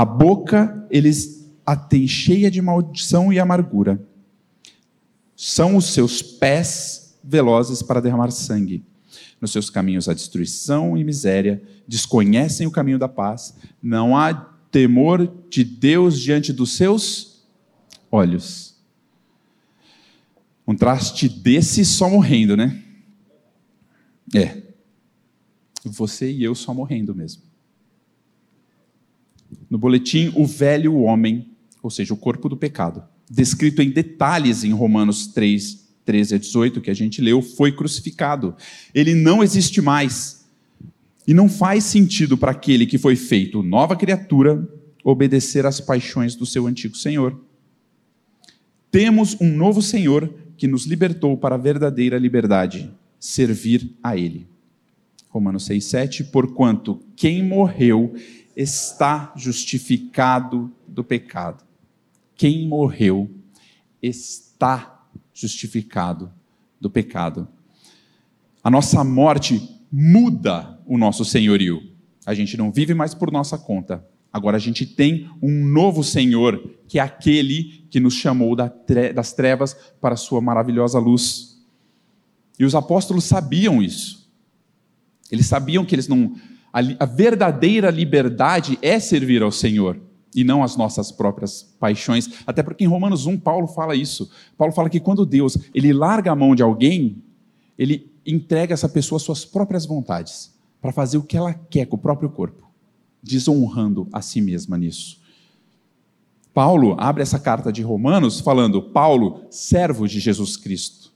a boca eles a têm cheia de maldição e amargura. São os seus pés velozes para derramar sangue. Nos seus caminhos a destruição e miséria, desconhecem o caminho da paz, não há temor de Deus diante dos seus olhos. Um traste desse só morrendo, né? É. Você e eu só morrendo mesmo. No boletim, o velho homem, ou seja, o corpo do pecado, descrito em detalhes em Romanos 3, 13 a 18, que a gente leu, foi crucificado. Ele não existe mais. E não faz sentido para aquele que foi feito nova criatura obedecer às paixões do seu antigo Senhor. Temos um novo Senhor que nos libertou para a verdadeira liberdade, servir a Ele. Romanos 6,7: Porquanto quem morreu está justificado do pecado. Quem morreu está justificado do pecado. A nossa morte muda o nosso senhorio. A gente não vive mais por nossa conta. Agora a gente tem um novo Senhor, que é aquele que nos chamou das trevas para a sua maravilhosa luz. E os apóstolos sabiam isso. Eles sabiam que eles não. A, verdadeira liberdade é servir ao Senhor e não as nossas próprias paixões. Até porque em Romanos 1 Paulo fala isso. Paulo fala que quando Deus ele larga a mão de alguém, ele entrega essa pessoa às suas próprias vontades para fazer o que ela quer com o próprio corpo desonrando a si mesma nisso. Paulo abre essa carta de Romanos falando: Paulo, servo de Jesus Cristo.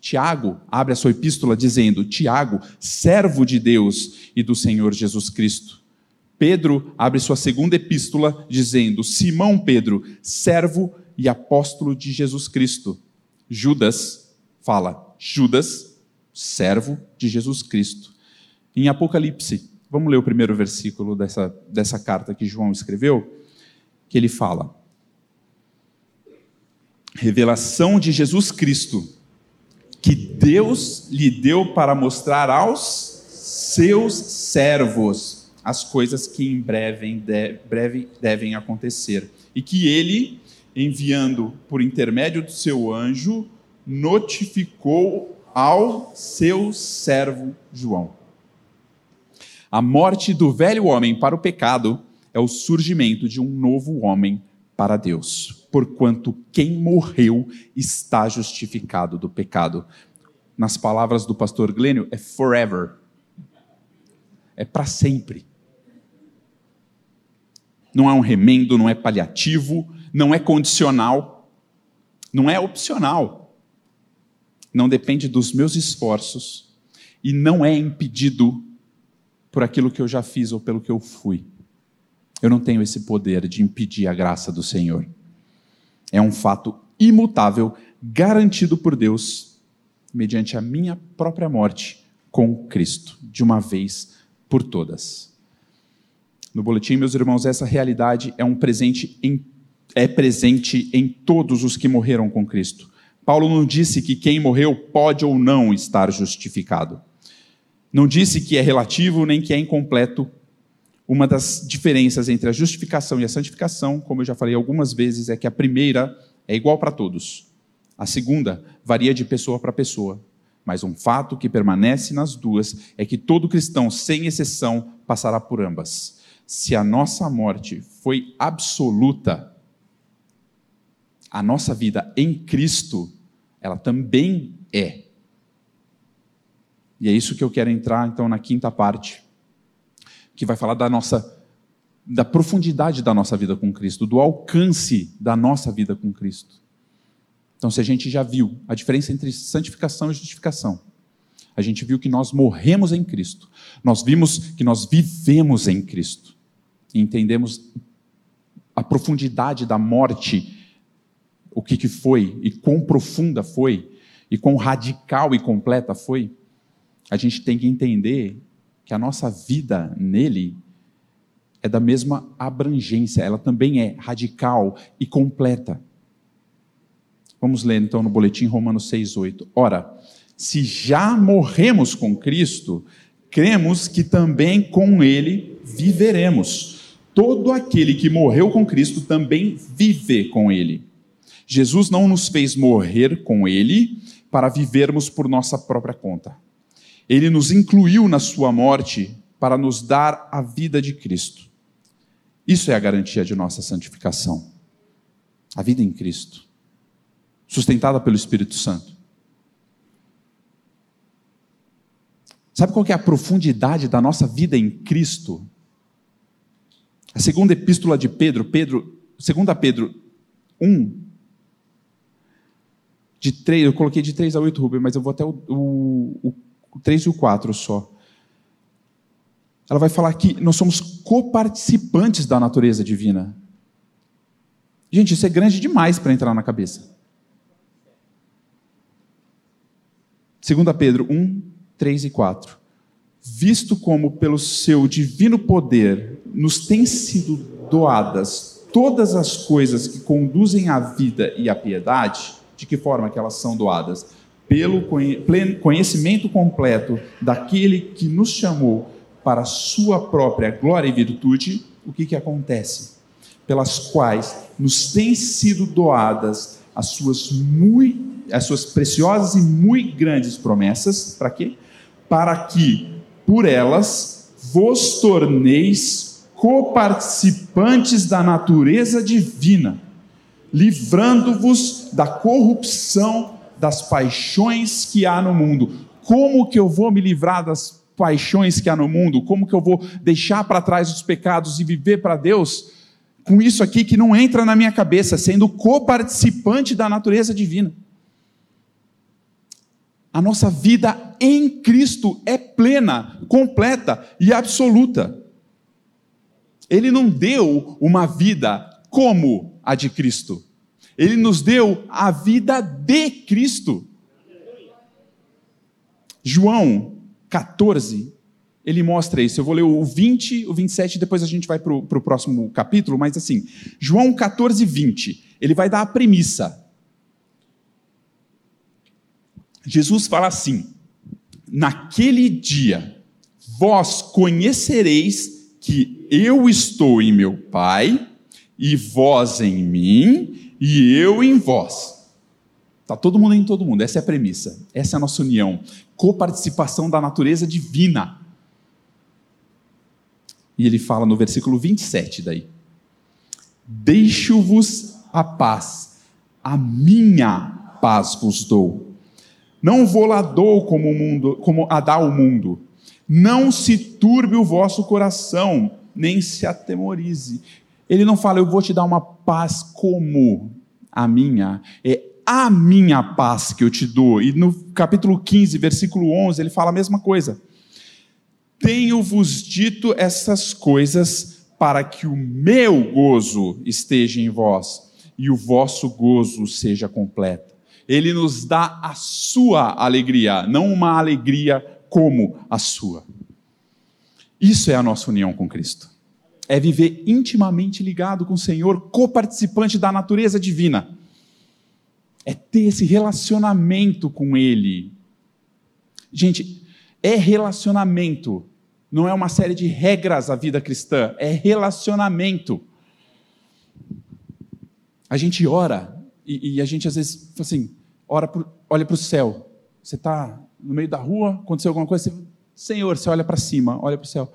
Tiago abre a sua epístola dizendo: Tiago, servo de Deus e do Senhor Jesus Cristo. Pedro abre sua segunda epístola dizendo: Simão Pedro, servo e apóstolo de Jesus Cristo. Judas fala: Judas, servo de Jesus Cristo. Em Apocalipse, Vamos ler o primeiro versículo dessa, dessa carta que João escreveu, que ele fala: Revelação de Jesus Cristo, que Deus lhe deu para mostrar aos seus servos as coisas que em breve, de, breve devem acontecer, e que ele, enviando por intermédio do seu anjo, notificou ao seu servo João. A morte do velho homem para o pecado é o surgimento de um novo homem para Deus, porquanto quem morreu está justificado do pecado. Nas palavras do pastor Glênio, é forever. É para sempre. Não é um remendo, não é paliativo, não é condicional, não é opcional. Não depende dos meus esforços e não é impedido por aquilo que eu já fiz ou pelo que eu fui. Eu não tenho esse poder de impedir a graça do Senhor. É um fato imutável, garantido por Deus, mediante a minha própria morte com Cristo, de uma vez por todas. No boletim, meus irmãos, essa realidade é um presente em, é presente em todos os que morreram com Cristo. Paulo não disse que quem morreu pode ou não estar justificado. Não disse que é relativo nem que é incompleto. Uma das diferenças entre a justificação e a santificação, como eu já falei algumas vezes, é que a primeira é igual para todos. A segunda varia de pessoa para pessoa. Mas um fato que permanece nas duas é que todo cristão, sem exceção, passará por ambas. Se a nossa morte foi absoluta, a nossa vida em Cristo, ela também é. E é isso que eu quero entrar então na quinta parte, que vai falar da nossa da profundidade da nossa vida com Cristo, do alcance da nossa vida com Cristo. Então, se a gente já viu a diferença entre santificação e justificação, a gente viu que nós morremos em Cristo, nós vimos que nós vivemos em Cristo, e entendemos a profundidade da morte o que, que foi e quão profunda foi e quão radical e completa foi, a gente tem que entender que a nossa vida nele é da mesma abrangência, ela também é radical e completa. Vamos ler então no boletim Romanos 6:8. Ora, se já morremos com Cristo, cremos que também com ele viveremos. Todo aquele que morreu com Cristo também vive com ele. Jesus não nos fez morrer com Ele para vivermos por nossa própria conta. Ele nos incluiu na Sua morte para nos dar a vida de Cristo. Isso é a garantia de nossa santificação. A vida em Cristo, sustentada pelo Espírito Santo. Sabe qual é a profundidade da nossa vida em Cristo? A segunda epístola de Pedro, Pedro, segunda Pedro 1, de 3, eu coloquei de 3 a 8, Rubem, mas eu vou até o, o, o 3 e o 4 só. Ela vai falar que nós somos coparticipantes da natureza divina. Gente, isso é grande demais para entrar na cabeça. 2 Pedro 1, 3 e 4. Visto como pelo seu divino poder nos têm sido doadas todas as coisas que conduzem à vida e à piedade, de que forma que elas são doadas? Pelo conhecimento completo daquele que nos chamou para a sua própria glória e virtude, o que, que acontece? Pelas quais nos têm sido doadas as suas, muito, as suas preciosas e muito grandes promessas, para quê? Para que, por elas, vos torneis coparticipantes da natureza divina livrando-vos da corrupção das paixões que há no mundo. Como que eu vou me livrar das paixões que há no mundo? Como que eu vou deixar para trás os pecados e viver para Deus? Com isso aqui que não entra na minha cabeça, sendo coparticipante da natureza divina. A nossa vida em Cristo é plena, completa e absoluta. Ele não deu uma vida como a de Cristo. Ele nos deu a vida de Cristo. João 14, ele mostra isso. Eu vou ler o 20, o 27, depois a gente vai para o próximo capítulo, mas assim, João 14, 20, ele vai dar a premissa. Jesus fala assim: Naquele dia, vós conhecereis que eu estou em meu Pai, e vós em mim, e eu em vós. Está todo mundo em todo mundo, essa é a premissa, essa é a nossa união, coparticipação da natureza divina. E ele fala no versículo 27 daí: Deixo-vos a paz, a minha paz vos dou. Não vou lá dou como, o mundo, como a dá o mundo. Não se turbe o vosso coração, nem se atemorize. Ele não fala, eu vou te dar uma paz como a minha. É a minha paz que eu te dou. E no capítulo 15, versículo 11, ele fala a mesma coisa. Tenho-vos dito essas coisas para que o meu gozo esteja em vós e o vosso gozo seja completo. Ele nos dá a sua alegria, não uma alegria como a sua. Isso é a nossa união com Cristo é viver intimamente ligado com o Senhor, coparticipante da natureza divina. É ter esse relacionamento com Ele. Gente, é relacionamento. Não é uma série de regras a vida cristã, é relacionamento. A gente ora e, e a gente às vezes assim, ora pro, olha para o céu. Você está no meio da rua, aconteceu alguma coisa, você, Senhor, você olha para cima, olha para o céu.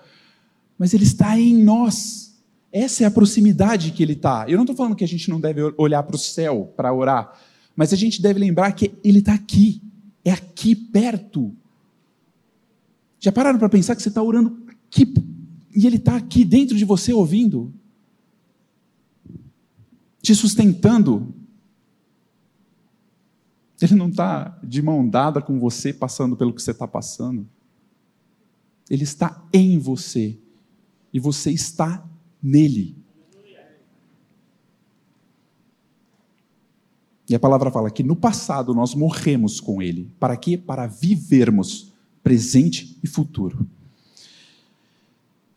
Mas Ele está em nós. Essa é a proximidade que Ele está. Eu não estou falando que a gente não deve olhar para o céu para orar, mas a gente deve lembrar que Ele está aqui, é aqui perto. Já pararam para pensar que você está orando aqui, e Ele está aqui dentro de você ouvindo? Te sustentando. Ele não está de mão dada com você, passando pelo que você está passando. Ele está em você. E você está nele. E a palavra fala que no passado nós morremos com ele. Para quê? Para vivermos presente e futuro.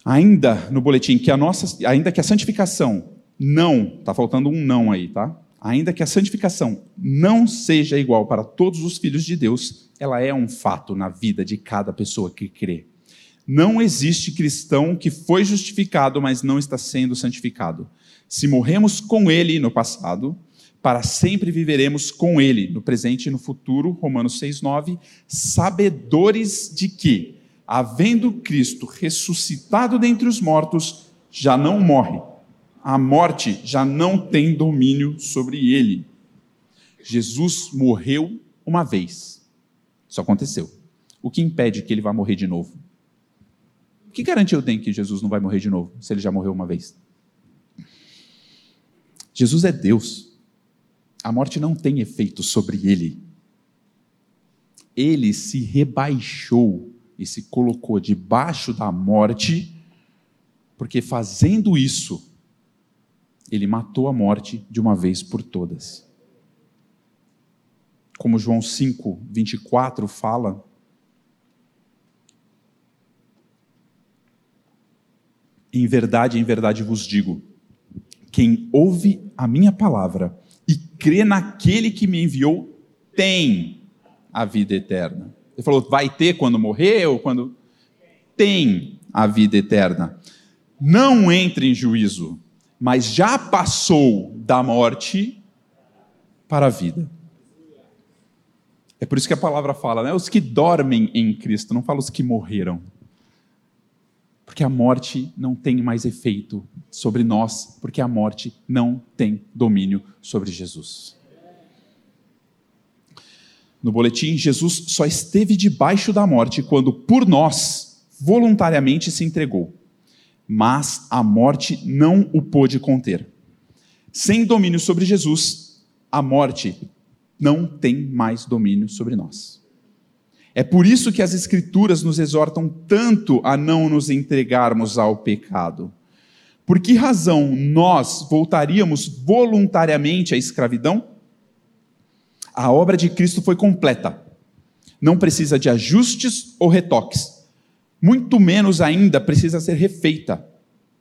Ainda no boletim que a nossa, ainda que a santificação não, tá faltando um não aí, tá? Ainda que a santificação não seja igual para todos os filhos de Deus, ela é um fato na vida de cada pessoa que crê. Não existe cristão que foi justificado, mas não está sendo santificado. Se morremos com ele no passado, para sempre viveremos com ele, no presente e no futuro, Romanos 6,9, sabedores de que, havendo Cristo ressuscitado dentre os mortos, já não morre. A morte já não tem domínio sobre ele. Jesus morreu uma vez. Isso aconteceu. O que impede que ele vá morrer de novo? Que garantia eu tenho que Jesus não vai morrer de novo, se ele já morreu uma vez? Jesus é Deus. A morte não tem efeito sobre ele. Ele se rebaixou e se colocou debaixo da morte, porque fazendo isso, ele matou a morte de uma vez por todas. Como João 5, 24 fala, em verdade, em verdade vos digo: quem ouve a minha palavra e crê naquele que me enviou, tem a vida eterna. Ele falou, vai ter quando morrer ou quando. Tem a vida eterna. Não entre em juízo, mas já passou da morte para a vida. É por isso que a palavra fala, né? Os que dormem em Cristo, não fala os que morreram. Porque a morte não tem mais efeito sobre nós, porque a morte não tem domínio sobre Jesus. No boletim, Jesus só esteve debaixo da morte quando, por nós, voluntariamente se entregou. Mas a morte não o pôde conter. Sem domínio sobre Jesus, a morte não tem mais domínio sobre nós. É por isso que as Escrituras nos exortam tanto a não nos entregarmos ao pecado. Por que razão nós voltaríamos voluntariamente à escravidão? A obra de Cristo foi completa. Não precisa de ajustes ou retoques. Muito menos ainda precisa ser refeita.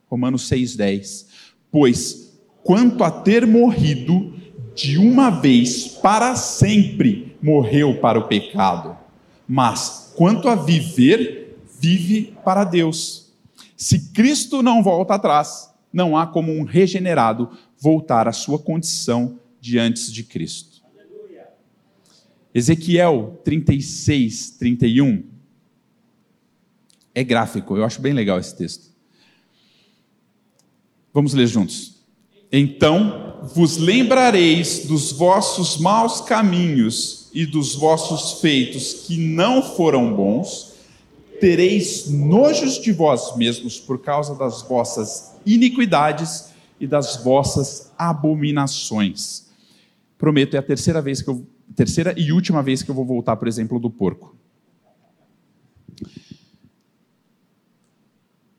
Romanos 6,10. Pois, quanto a ter morrido de uma vez para sempre, morreu para o pecado mas quanto a viver, vive para Deus. Se Cristo não volta atrás, não há como um regenerado voltar à sua condição de antes de Cristo. Ezequiel 36, 31 é gráfico, eu acho bem legal esse texto. Vamos ler juntos. Então vos lembrareis dos vossos maus caminhos e dos vossos feitos que não foram bons, tereis nojos de vós mesmos por causa das vossas iniquidades e das vossas abominações. Prometo, é a terceira vez que eu, terceira e última vez que eu vou voltar, por exemplo, do porco.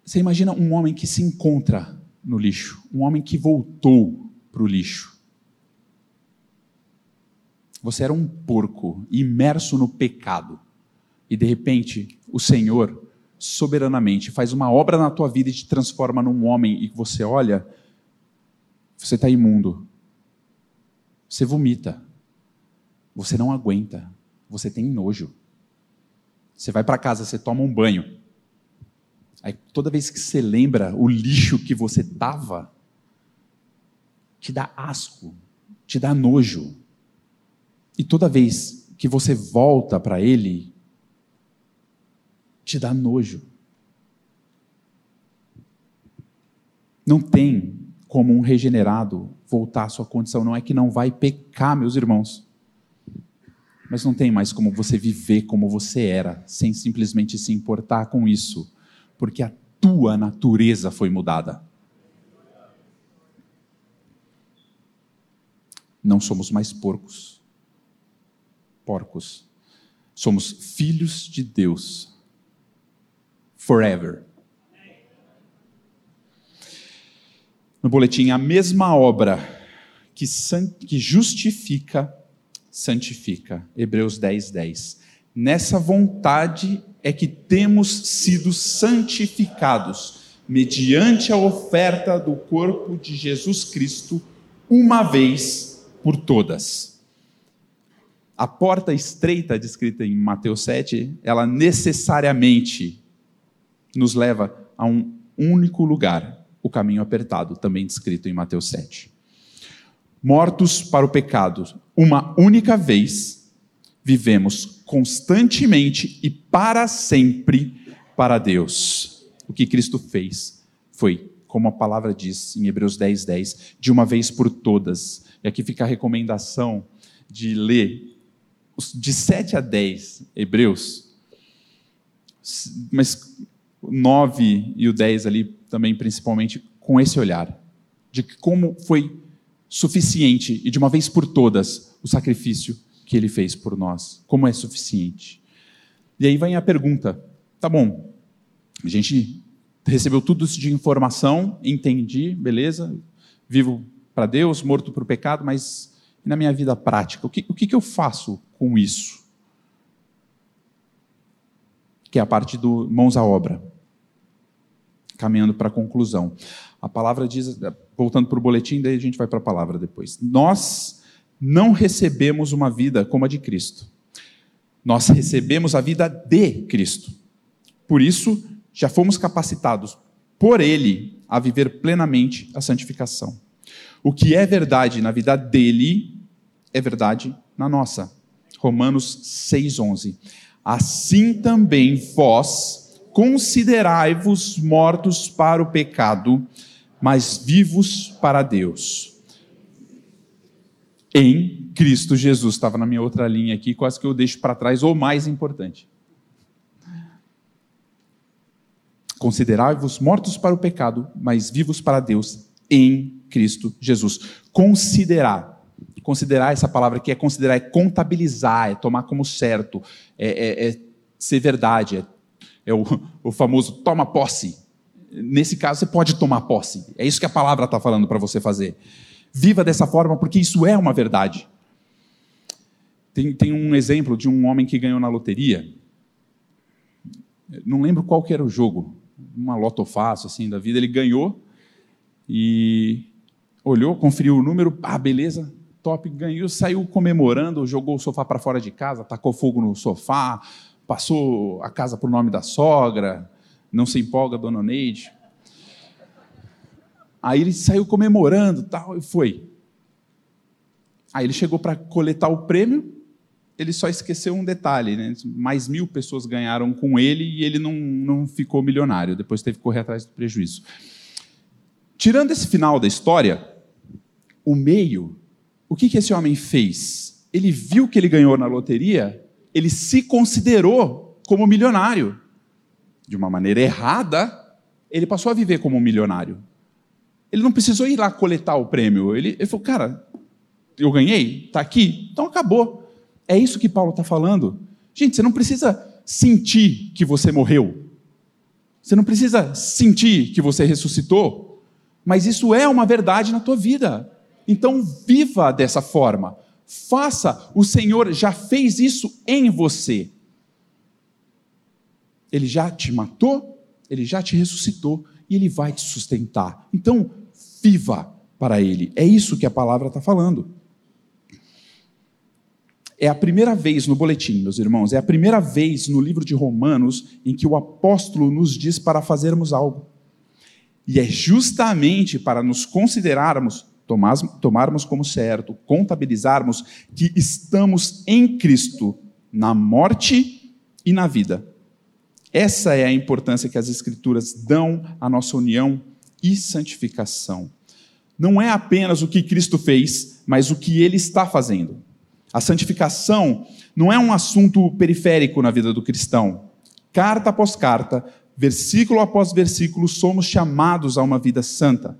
Você imagina um homem que se encontra no lixo, um homem que voltou para o lixo. Você era um porco imerso no pecado. E de repente, o Senhor soberanamente faz uma obra na tua vida e te transforma num homem e você olha, você está imundo. Você vomita. Você não aguenta. Você tem nojo. Você vai para casa, você toma um banho. Aí toda vez que você lembra o lixo que você tava, te dá asco, te dá nojo. E toda vez que você volta para ele, te dá nojo. Não tem como um regenerado voltar à sua condição. Não é que não vai pecar, meus irmãos. Mas não tem mais como você viver como você era, sem simplesmente se importar com isso, porque a tua natureza foi mudada. Não somos mais porcos. Porcos. Somos filhos de Deus. Forever. no boletim a mesma obra que, que justifica, santifica. Hebreus 10, 10. Nessa vontade é que temos sido santificados, mediante a oferta do corpo de Jesus Cristo, uma vez por todas. A porta estreita descrita em Mateus 7, ela necessariamente nos leva a um único lugar, o caminho apertado, também descrito em Mateus 7. Mortos para o pecado, uma única vez, vivemos constantemente e para sempre para Deus. O que Cristo fez foi, como a palavra diz em Hebreus 10, 10, de uma vez por todas. E aqui fica a recomendação de ler de 7 a 10 Hebreus, mas o 9 e o 10 ali também principalmente com esse olhar de como foi suficiente e de uma vez por todas o sacrifício que ele fez por nós. Como é suficiente? E aí vem a pergunta: tá bom, a gente recebeu tudo isso de informação, entendi, beleza, vivo para Deus, morto para o pecado, mas na minha vida prática, o que, o que eu faço com isso? Que é a parte do mãos à obra caminhando para a conclusão. A palavra diz, voltando para o boletim, daí a gente vai para a palavra depois. Nós não recebemos uma vida como a de Cristo. Nós recebemos a vida de Cristo. Por isso, já fomos capacitados por Ele a viver plenamente a santificação. O que é verdade na vida dele é verdade na nossa. Romanos 6,11. Assim também vós considerai-vos mortos para o pecado, mas vivos para Deus. Em Cristo Jesus. Estava na minha outra linha aqui, quase que eu deixo para trás, ou mais importante. Considerai-vos mortos para o pecado, mas vivos para Deus em Cristo Jesus. Considerar. Considerar essa palavra aqui é considerar, é contabilizar, é tomar como certo, é, é, é ser verdade, é é o, o famoso toma posse. Nesse caso, você pode tomar posse. É isso que a palavra está falando para você fazer. Viva dessa forma, porque isso é uma verdade. Tem, tem um exemplo de um homem que ganhou na loteria. Não lembro qual que era o jogo. Uma loto fácil, assim, da vida. Ele ganhou e olhou, conferiu o número. Ah, beleza, top, ganhou. Saiu comemorando, jogou o sofá para fora de casa, tacou fogo no sofá, passou a casa para o nome da sogra, não se empolga, dona Neide. Aí ele saiu comemorando tal, e foi. Aí ele chegou para coletar o prêmio, ele só esqueceu um detalhe, né? mais mil pessoas ganharam com ele e ele não, não ficou milionário, depois teve que correr atrás do prejuízo. Tirando esse final da história, o meio, o que, que esse homem fez? Ele viu que ele ganhou na loteria ele se considerou como milionário. De uma maneira errada, ele passou a viver como um milionário. Ele não precisou ir lá coletar o prêmio. Ele, ele falou, cara, eu ganhei, está aqui, então acabou. É isso que Paulo está falando. Gente, você não precisa sentir que você morreu. Você não precisa sentir que você ressuscitou. Mas isso é uma verdade na tua vida. Então viva dessa forma. Faça, o Senhor já fez isso em você. Ele já te matou, ele já te ressuscitou e ele vai te sustentar. Então, viva para ele. É isso que a palavra está falando. É a primeira vez no boletim, meus irmãos, é a primeira vez no livro de Romanos em que o apóstolo nos diz para fazermos algo. E é justamente para nos considerarmos, tomarmos como certo, contabilizarmos que estamos em Cristo, na morte e na vida. Essa é a importância que as Escrituras dão à nossa união e santificação. Não é apenas o que Cristo fez, mas o que ele está fazendo. A santificação não é um assunto periférico na vida do cristão. Carta após carta, versículo após versículo, somos chamados a uma vida santa.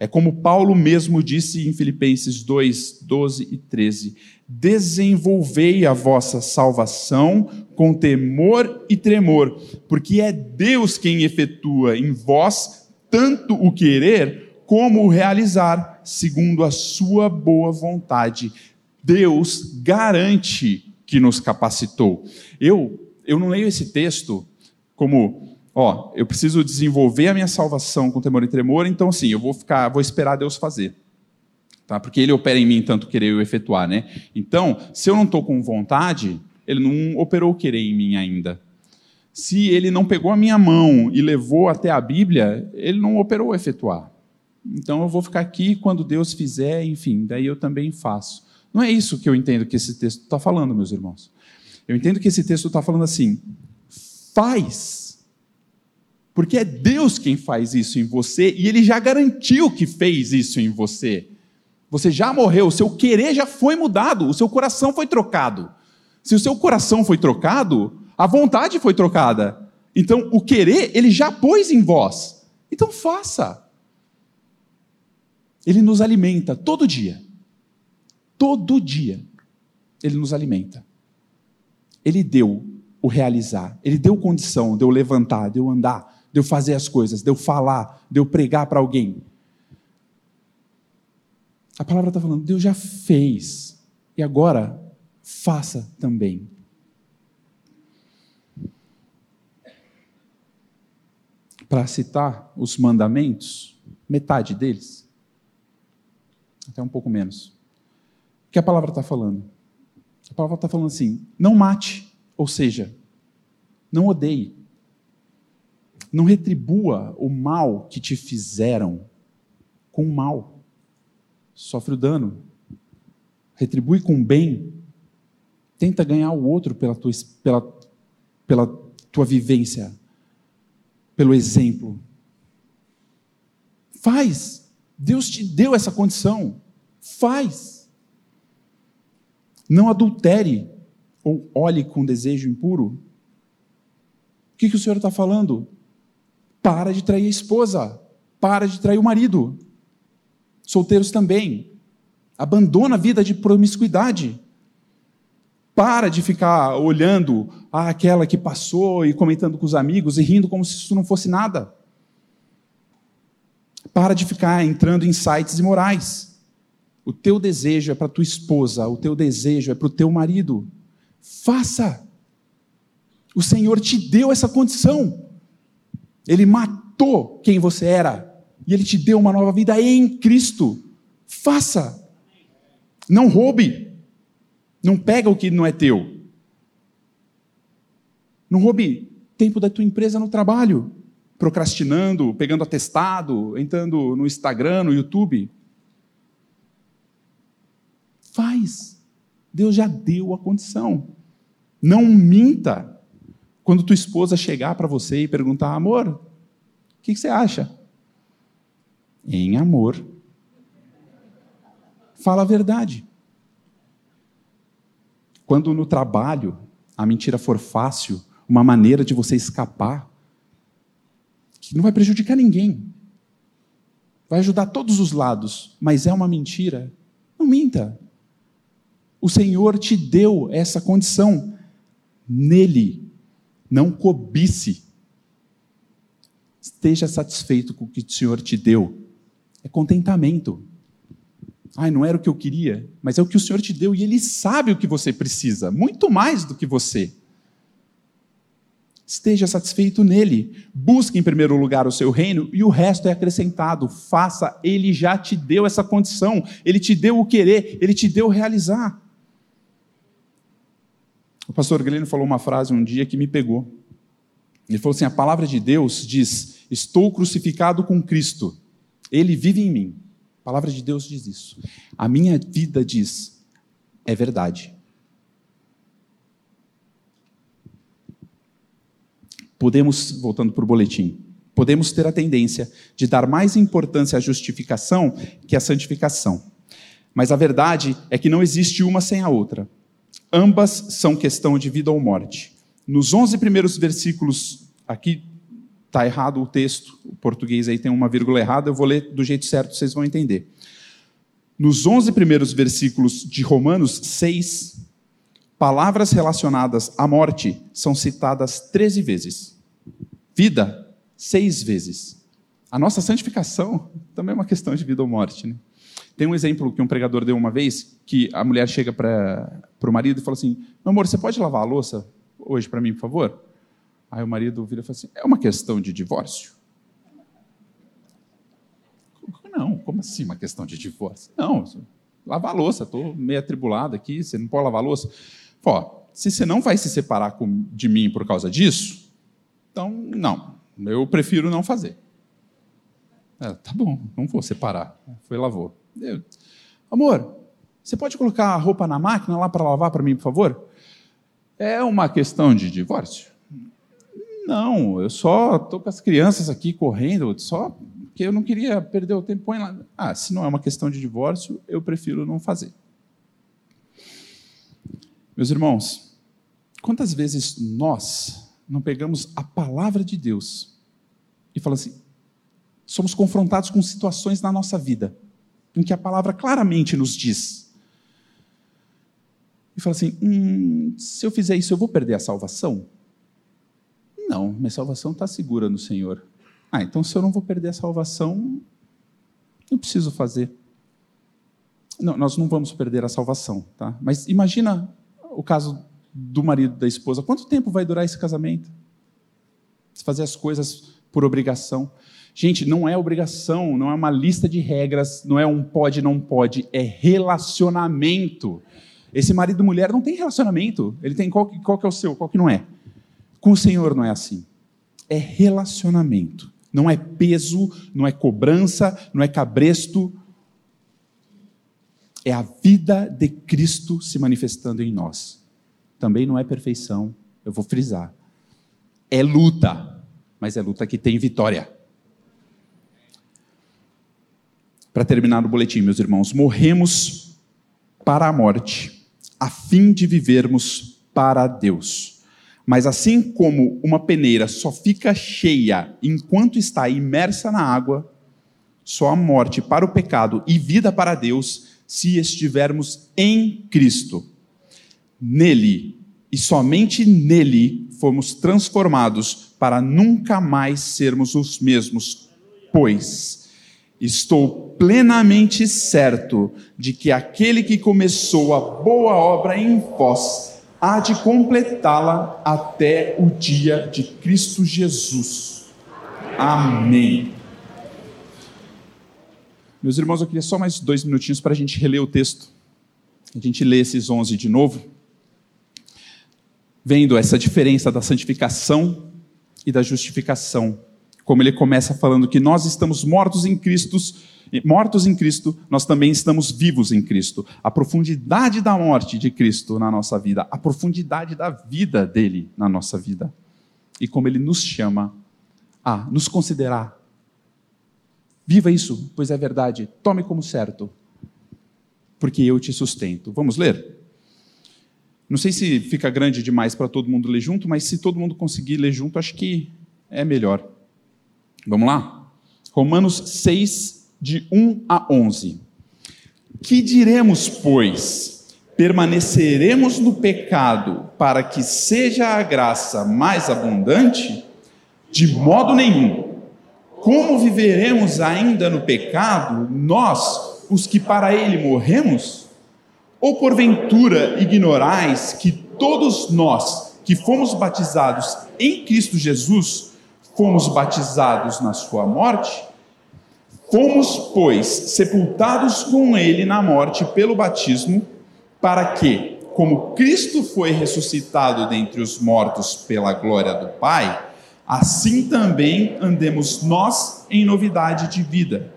É como Paulo mesmo disse em Filipenses 2, 12 e 13: Desenvolvei a vossa salvação com temor e tremor, porque é Deus quem efetua em vós tanto o querer como o realizar, segundo a sua boa vontade. Deus garante que nos capacitou. Eu, eu não leio esse texto como, ó, eu preciso desenvolver a minha salvação com temor e tremor, então assim, eu vou ficar, vou esperar Deus fazer. Tá? Porque ele opera em mim tanto querer eu efetuar, né? Então, se eu não estou com vontade, ele não operou querer em mim ainda. Se ele não pegou a minha mão e levou até a Bíblia, ele não operou efetuar. Então eu vou ficar aqui quando Deus fizer, enfim, daí eu também faço. Não é isso que eu entendo que esse texto está falando, meus irmãos. Eu entendo que esse texto está falando assim: faz. Porque é Deus quem faz isso em você e ele já garantiu que fez isso em você. Você já morreu, o seu querer já foi mudado, o seu coração foi trocado. Se o seu coração foi trocado, a vontade foi trocada. Então, o querer, ele já pôs em vós. Então, faça. Ele nos alimenta todo dia. Todo dia. Ele nos alimenta. Ele deu o realizar. Ele deu condição de eu levantar, de eu andar, de eu fazer as coisas, de eu falar, de eu pregar para alguém. A palavra está falando, Deus já fez. E agora, faça também. Para citar os mandamentos, metade deles, até um pouco menos. O que a palavra está falando? A palavra está falando assim: não mate. Ou seja, não odeie. Não retribua o mal que te fizeram com o mal. Sofre o dano. Retribui com bem. Tenta ganhar o outro pela tua, pela, pela tua vivência, pelo exemplo. Faz. Deus te deu essa condição. Faz. Não adultere ou olhe com desejo impuro? O que, que o Senhor está falando? Para de trair a esposa, para de trair o marido. Solteiros também. Abandona a vida de promiscuidade. Para de ficar olhando ah, aquela que passou e comentando com os amigos e rindo como se isso não fosse nada. Para de ficar entrando em sites imorais. O teu desejo é para tua esposa, o teu desejo é para o teu marido. Faça. O Senhor te deu essa condição. Ele matou quem você era e ele te deu uma nova vida em Cristo. Faça. Não roube. Não pega o que não é teu. Não roube tempo da tua empresa no trabalho, procrastinando, pegando atestado, entrando no Instagram, no YouTube. Faz. Deus já deu a condição. Não minta quando tua esposa chegar para você e perguntar: amor, o que, que você acha? Em amor, fala a verdade. Quando no trabalho a mentira for fácil, uma maneira de você escapar, que não vai prejudicar ninguém, vai ajudar todos os lados, mas é uma mentira, não minta. O Senhor te deu essa condição nele. Não cobice. Esteja satisfeito com o que o Senhor te deu. É contentamento. Ai, não era o que eu queria, mas é o que o Senhor te deu e Ele sabe o que você precisa, muito mais do que você. Esteja satisfeito nele. Busque em primeiro lugar o seu reino e o resto é acrescentado. Faça, ele já te deu essa condição, ele te deu o querer, ele te deu o realizar. O pastor Glênio falou uma frase um dia que me pegou. Ele falou assim: a palavra de Deus diz: Estou crucificado com Cristo, ele vive em mim. A palavra de Deus diz isso. A minha vida diz: é verdade. Podemos, voltando para o boletim, podemos ter a tendência de dar mais importância à justificação que à santificação. Mas a verdade é que não existe uma sem a outra. Ambas são questão de vida ou morte. Nos 11 primeiros versículos, aqui está errado o texto, o português aí tem uma vírgula errada, eu vou ler do jeito certo, vocês vão entender. Nos 11 primeiros versículos de Romanos 6, palavras relacionadas à morte são citadas 13 vezes. Vida, seis vezes. A nossa santificação também é uma questão de vida ou morte. Né? Tem um exemplo que um pregador deu uma vez, que a mulher chega para o marido e fala assim, meu amor, você pode lavar a louça hoje para mim, por favor? Aí o marido vira e fala assim, é uma questão de divórcio? Não, como assim uma questão de divórcio? Não, lavar a louça, estou meio atribulado aqui, você não pode lavar a louça. Pô, se você não vai se separar de mim por causa disso, então não, eu prefiro não fazer. É, tá bom, não vou separar. Foi lavou. Eu, Amor, você pode colocar a roupa na máquina lá para lavar para mim, por favor? É uma questão de divórcio? Não, eu só estou com as crianças aqui correndo, só porque eu não queria perder o tempo. Põe lá. Ah, se não é uma questão de divórcio, eu prefiro não fazer. Meus irmãos, quantas vezes nós não pegamos a palavra de Deus e falamos assim, somos confrontados com situações na nossa vida em que a palavra claramente nos diz e fala assim: hum, se eu fizer isso, eu vou perder a salvação? Não, minha salvação está segura no Senhor. Ah, então se eu não vou perder a salvação, não preciso fazer. Não, nós não vamos perder a salvação, tá? Mas imagina o caso do marido da esposa. Quanto tempo vai durar esse casamento? Se fazer as coisas por obrigação. Gente, não é obrigação, não é uma lista de regras, não é um pode, não pode, é relacionamento. Esse marido e mulher não tem relacionamento. Ele tem qual, qual que é o seu, qual que não é. Com o Senhor não é assim. É relacionamento. Não é peso, não é cobrança, não é cabresto, é a vida de Cristo se manifestando em nós. Também não é perfeição, eu vou frisar. É luta, mas é luta que tem vitória. Para terminar o boletim, meus irmãos, morremos para a morte, a fim de vivermos para Deus. Mas assim como uma peneira só fica cheia enquanto está imersa na água, só a morte para o pecado e vida para Deus se estivermos em Cristo. Nele, e somente nele, fomos transformados para nunca mais sermos os mesmos, pois estou plenamente certo de que aquele que começou a boa obra em vós há de completá-la até o dia de Cristo Jesus. Amém. Meus irmãos, eu queria só mais dois minutinhos para a gente reler o texto. A gente lê esses 11 de novo. Vendo essa diferença da santificação e da justificação. Como ele começa falando que nós estamos mortos em Cristo, mortos em Cristo, nós também estamos vivos em Cristo. A profundidade da morte de Cristo na nossa vida, a profundidade da vida dele na nossa vida. E como ele nos chama a nos considerar Viva isso, pois é verdade. Tome como certo, porque eu te sustento. Vamos ler? Não sei se fica grande demais para todo mundo ler junto, mas se todo mundo conseguir ler junto, acho que é melhor. Vamos lá? Romanos 6, de 1 a 11. Que diremos, pois? Permaneceremos no pecado para que seja a graça mais abundante? De modo nenhum. Como viveremos ainda no pecado, nós, os que para ele morremos? Ou porventura ignorais que todos nós que fomos batizados em Cristo Jesus, fomos batizados na sua morte? Fomos, pois, sepultados com ele na morte pelo batismo, para que, como Cristo foi ressuscitado dentre os mortos pela glória do Pai, assim também andemos nós em novidade de vida.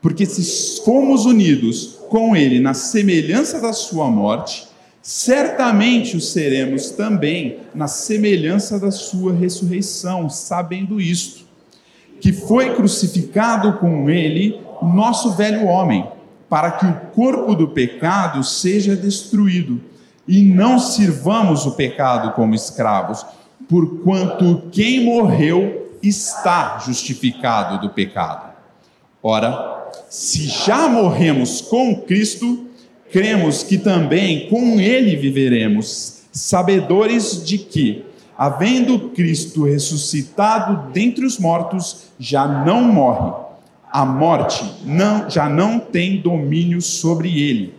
Porque se fomos unidos com Ele na semelhança da Sua morte, certamente o seremos também na semelhança da Sua ressurreição, sabendo isto, que foi crucificado com Ele o nosso velho homem, para que o corpo do pecado seja destruído, e não sirvamos o pecado como escravos, porquanto quem morreu está justificado do pecado. Ora, se já morremos com Cristo, cremos que também com Ele viveremos, sabedores de que, havendo Cristo ressuscitado dentre os mortos, já não morre. A morte não, já não tem domínio sobre ele.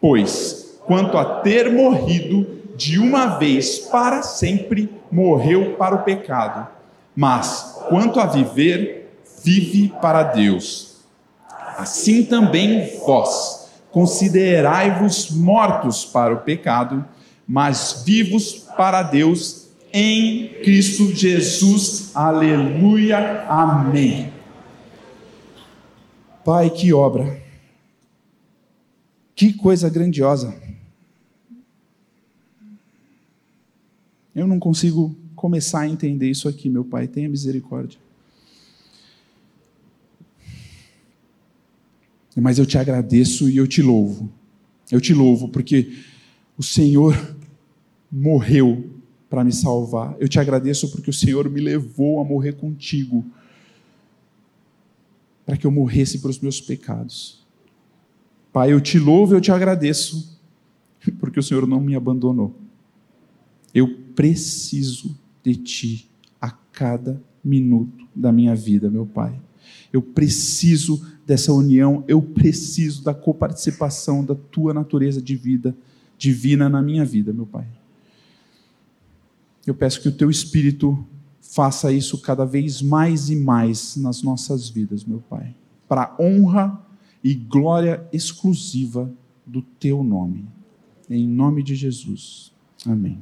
Pois, quanto a ter morrido de uma vez para sempre, morreu para o pecado. Mas, quanto a viver, vive para Deus. Assim também vós, considerai-vos mortos para o pecado, mas vivos para Deus em Cristo Jesus. Aleluia. Amém. Pai, que obra. Que coisa grandiosa. Eu não consigo começar a entender isso aqui, meu Pai. Tenha misericórdia. Mas eu te agradeço e eu te louvo. Eu te louvo porque o Senhor morreu para me salvar. Eu te agradeço porque o Senhor me levou a morrer contigo, para que eu morresse para os meus pecados. Pai, eu te louvo e eu te agradeço, porque o Senhor não me abandonou. Eu preciso de Ti a cada minuto da minha vida, meu Pai. Eu preciso dessa união, eu preciso da coparticipação da Tua natureza de vida divina na minha vida, meu Pai. Eu peço que o Teu Espírito faça isso cada vez mais e mais nas nossas vidas, meu Pai, para honra e glória exclusiva do Teu nome. Em nome de Jesus. Amém.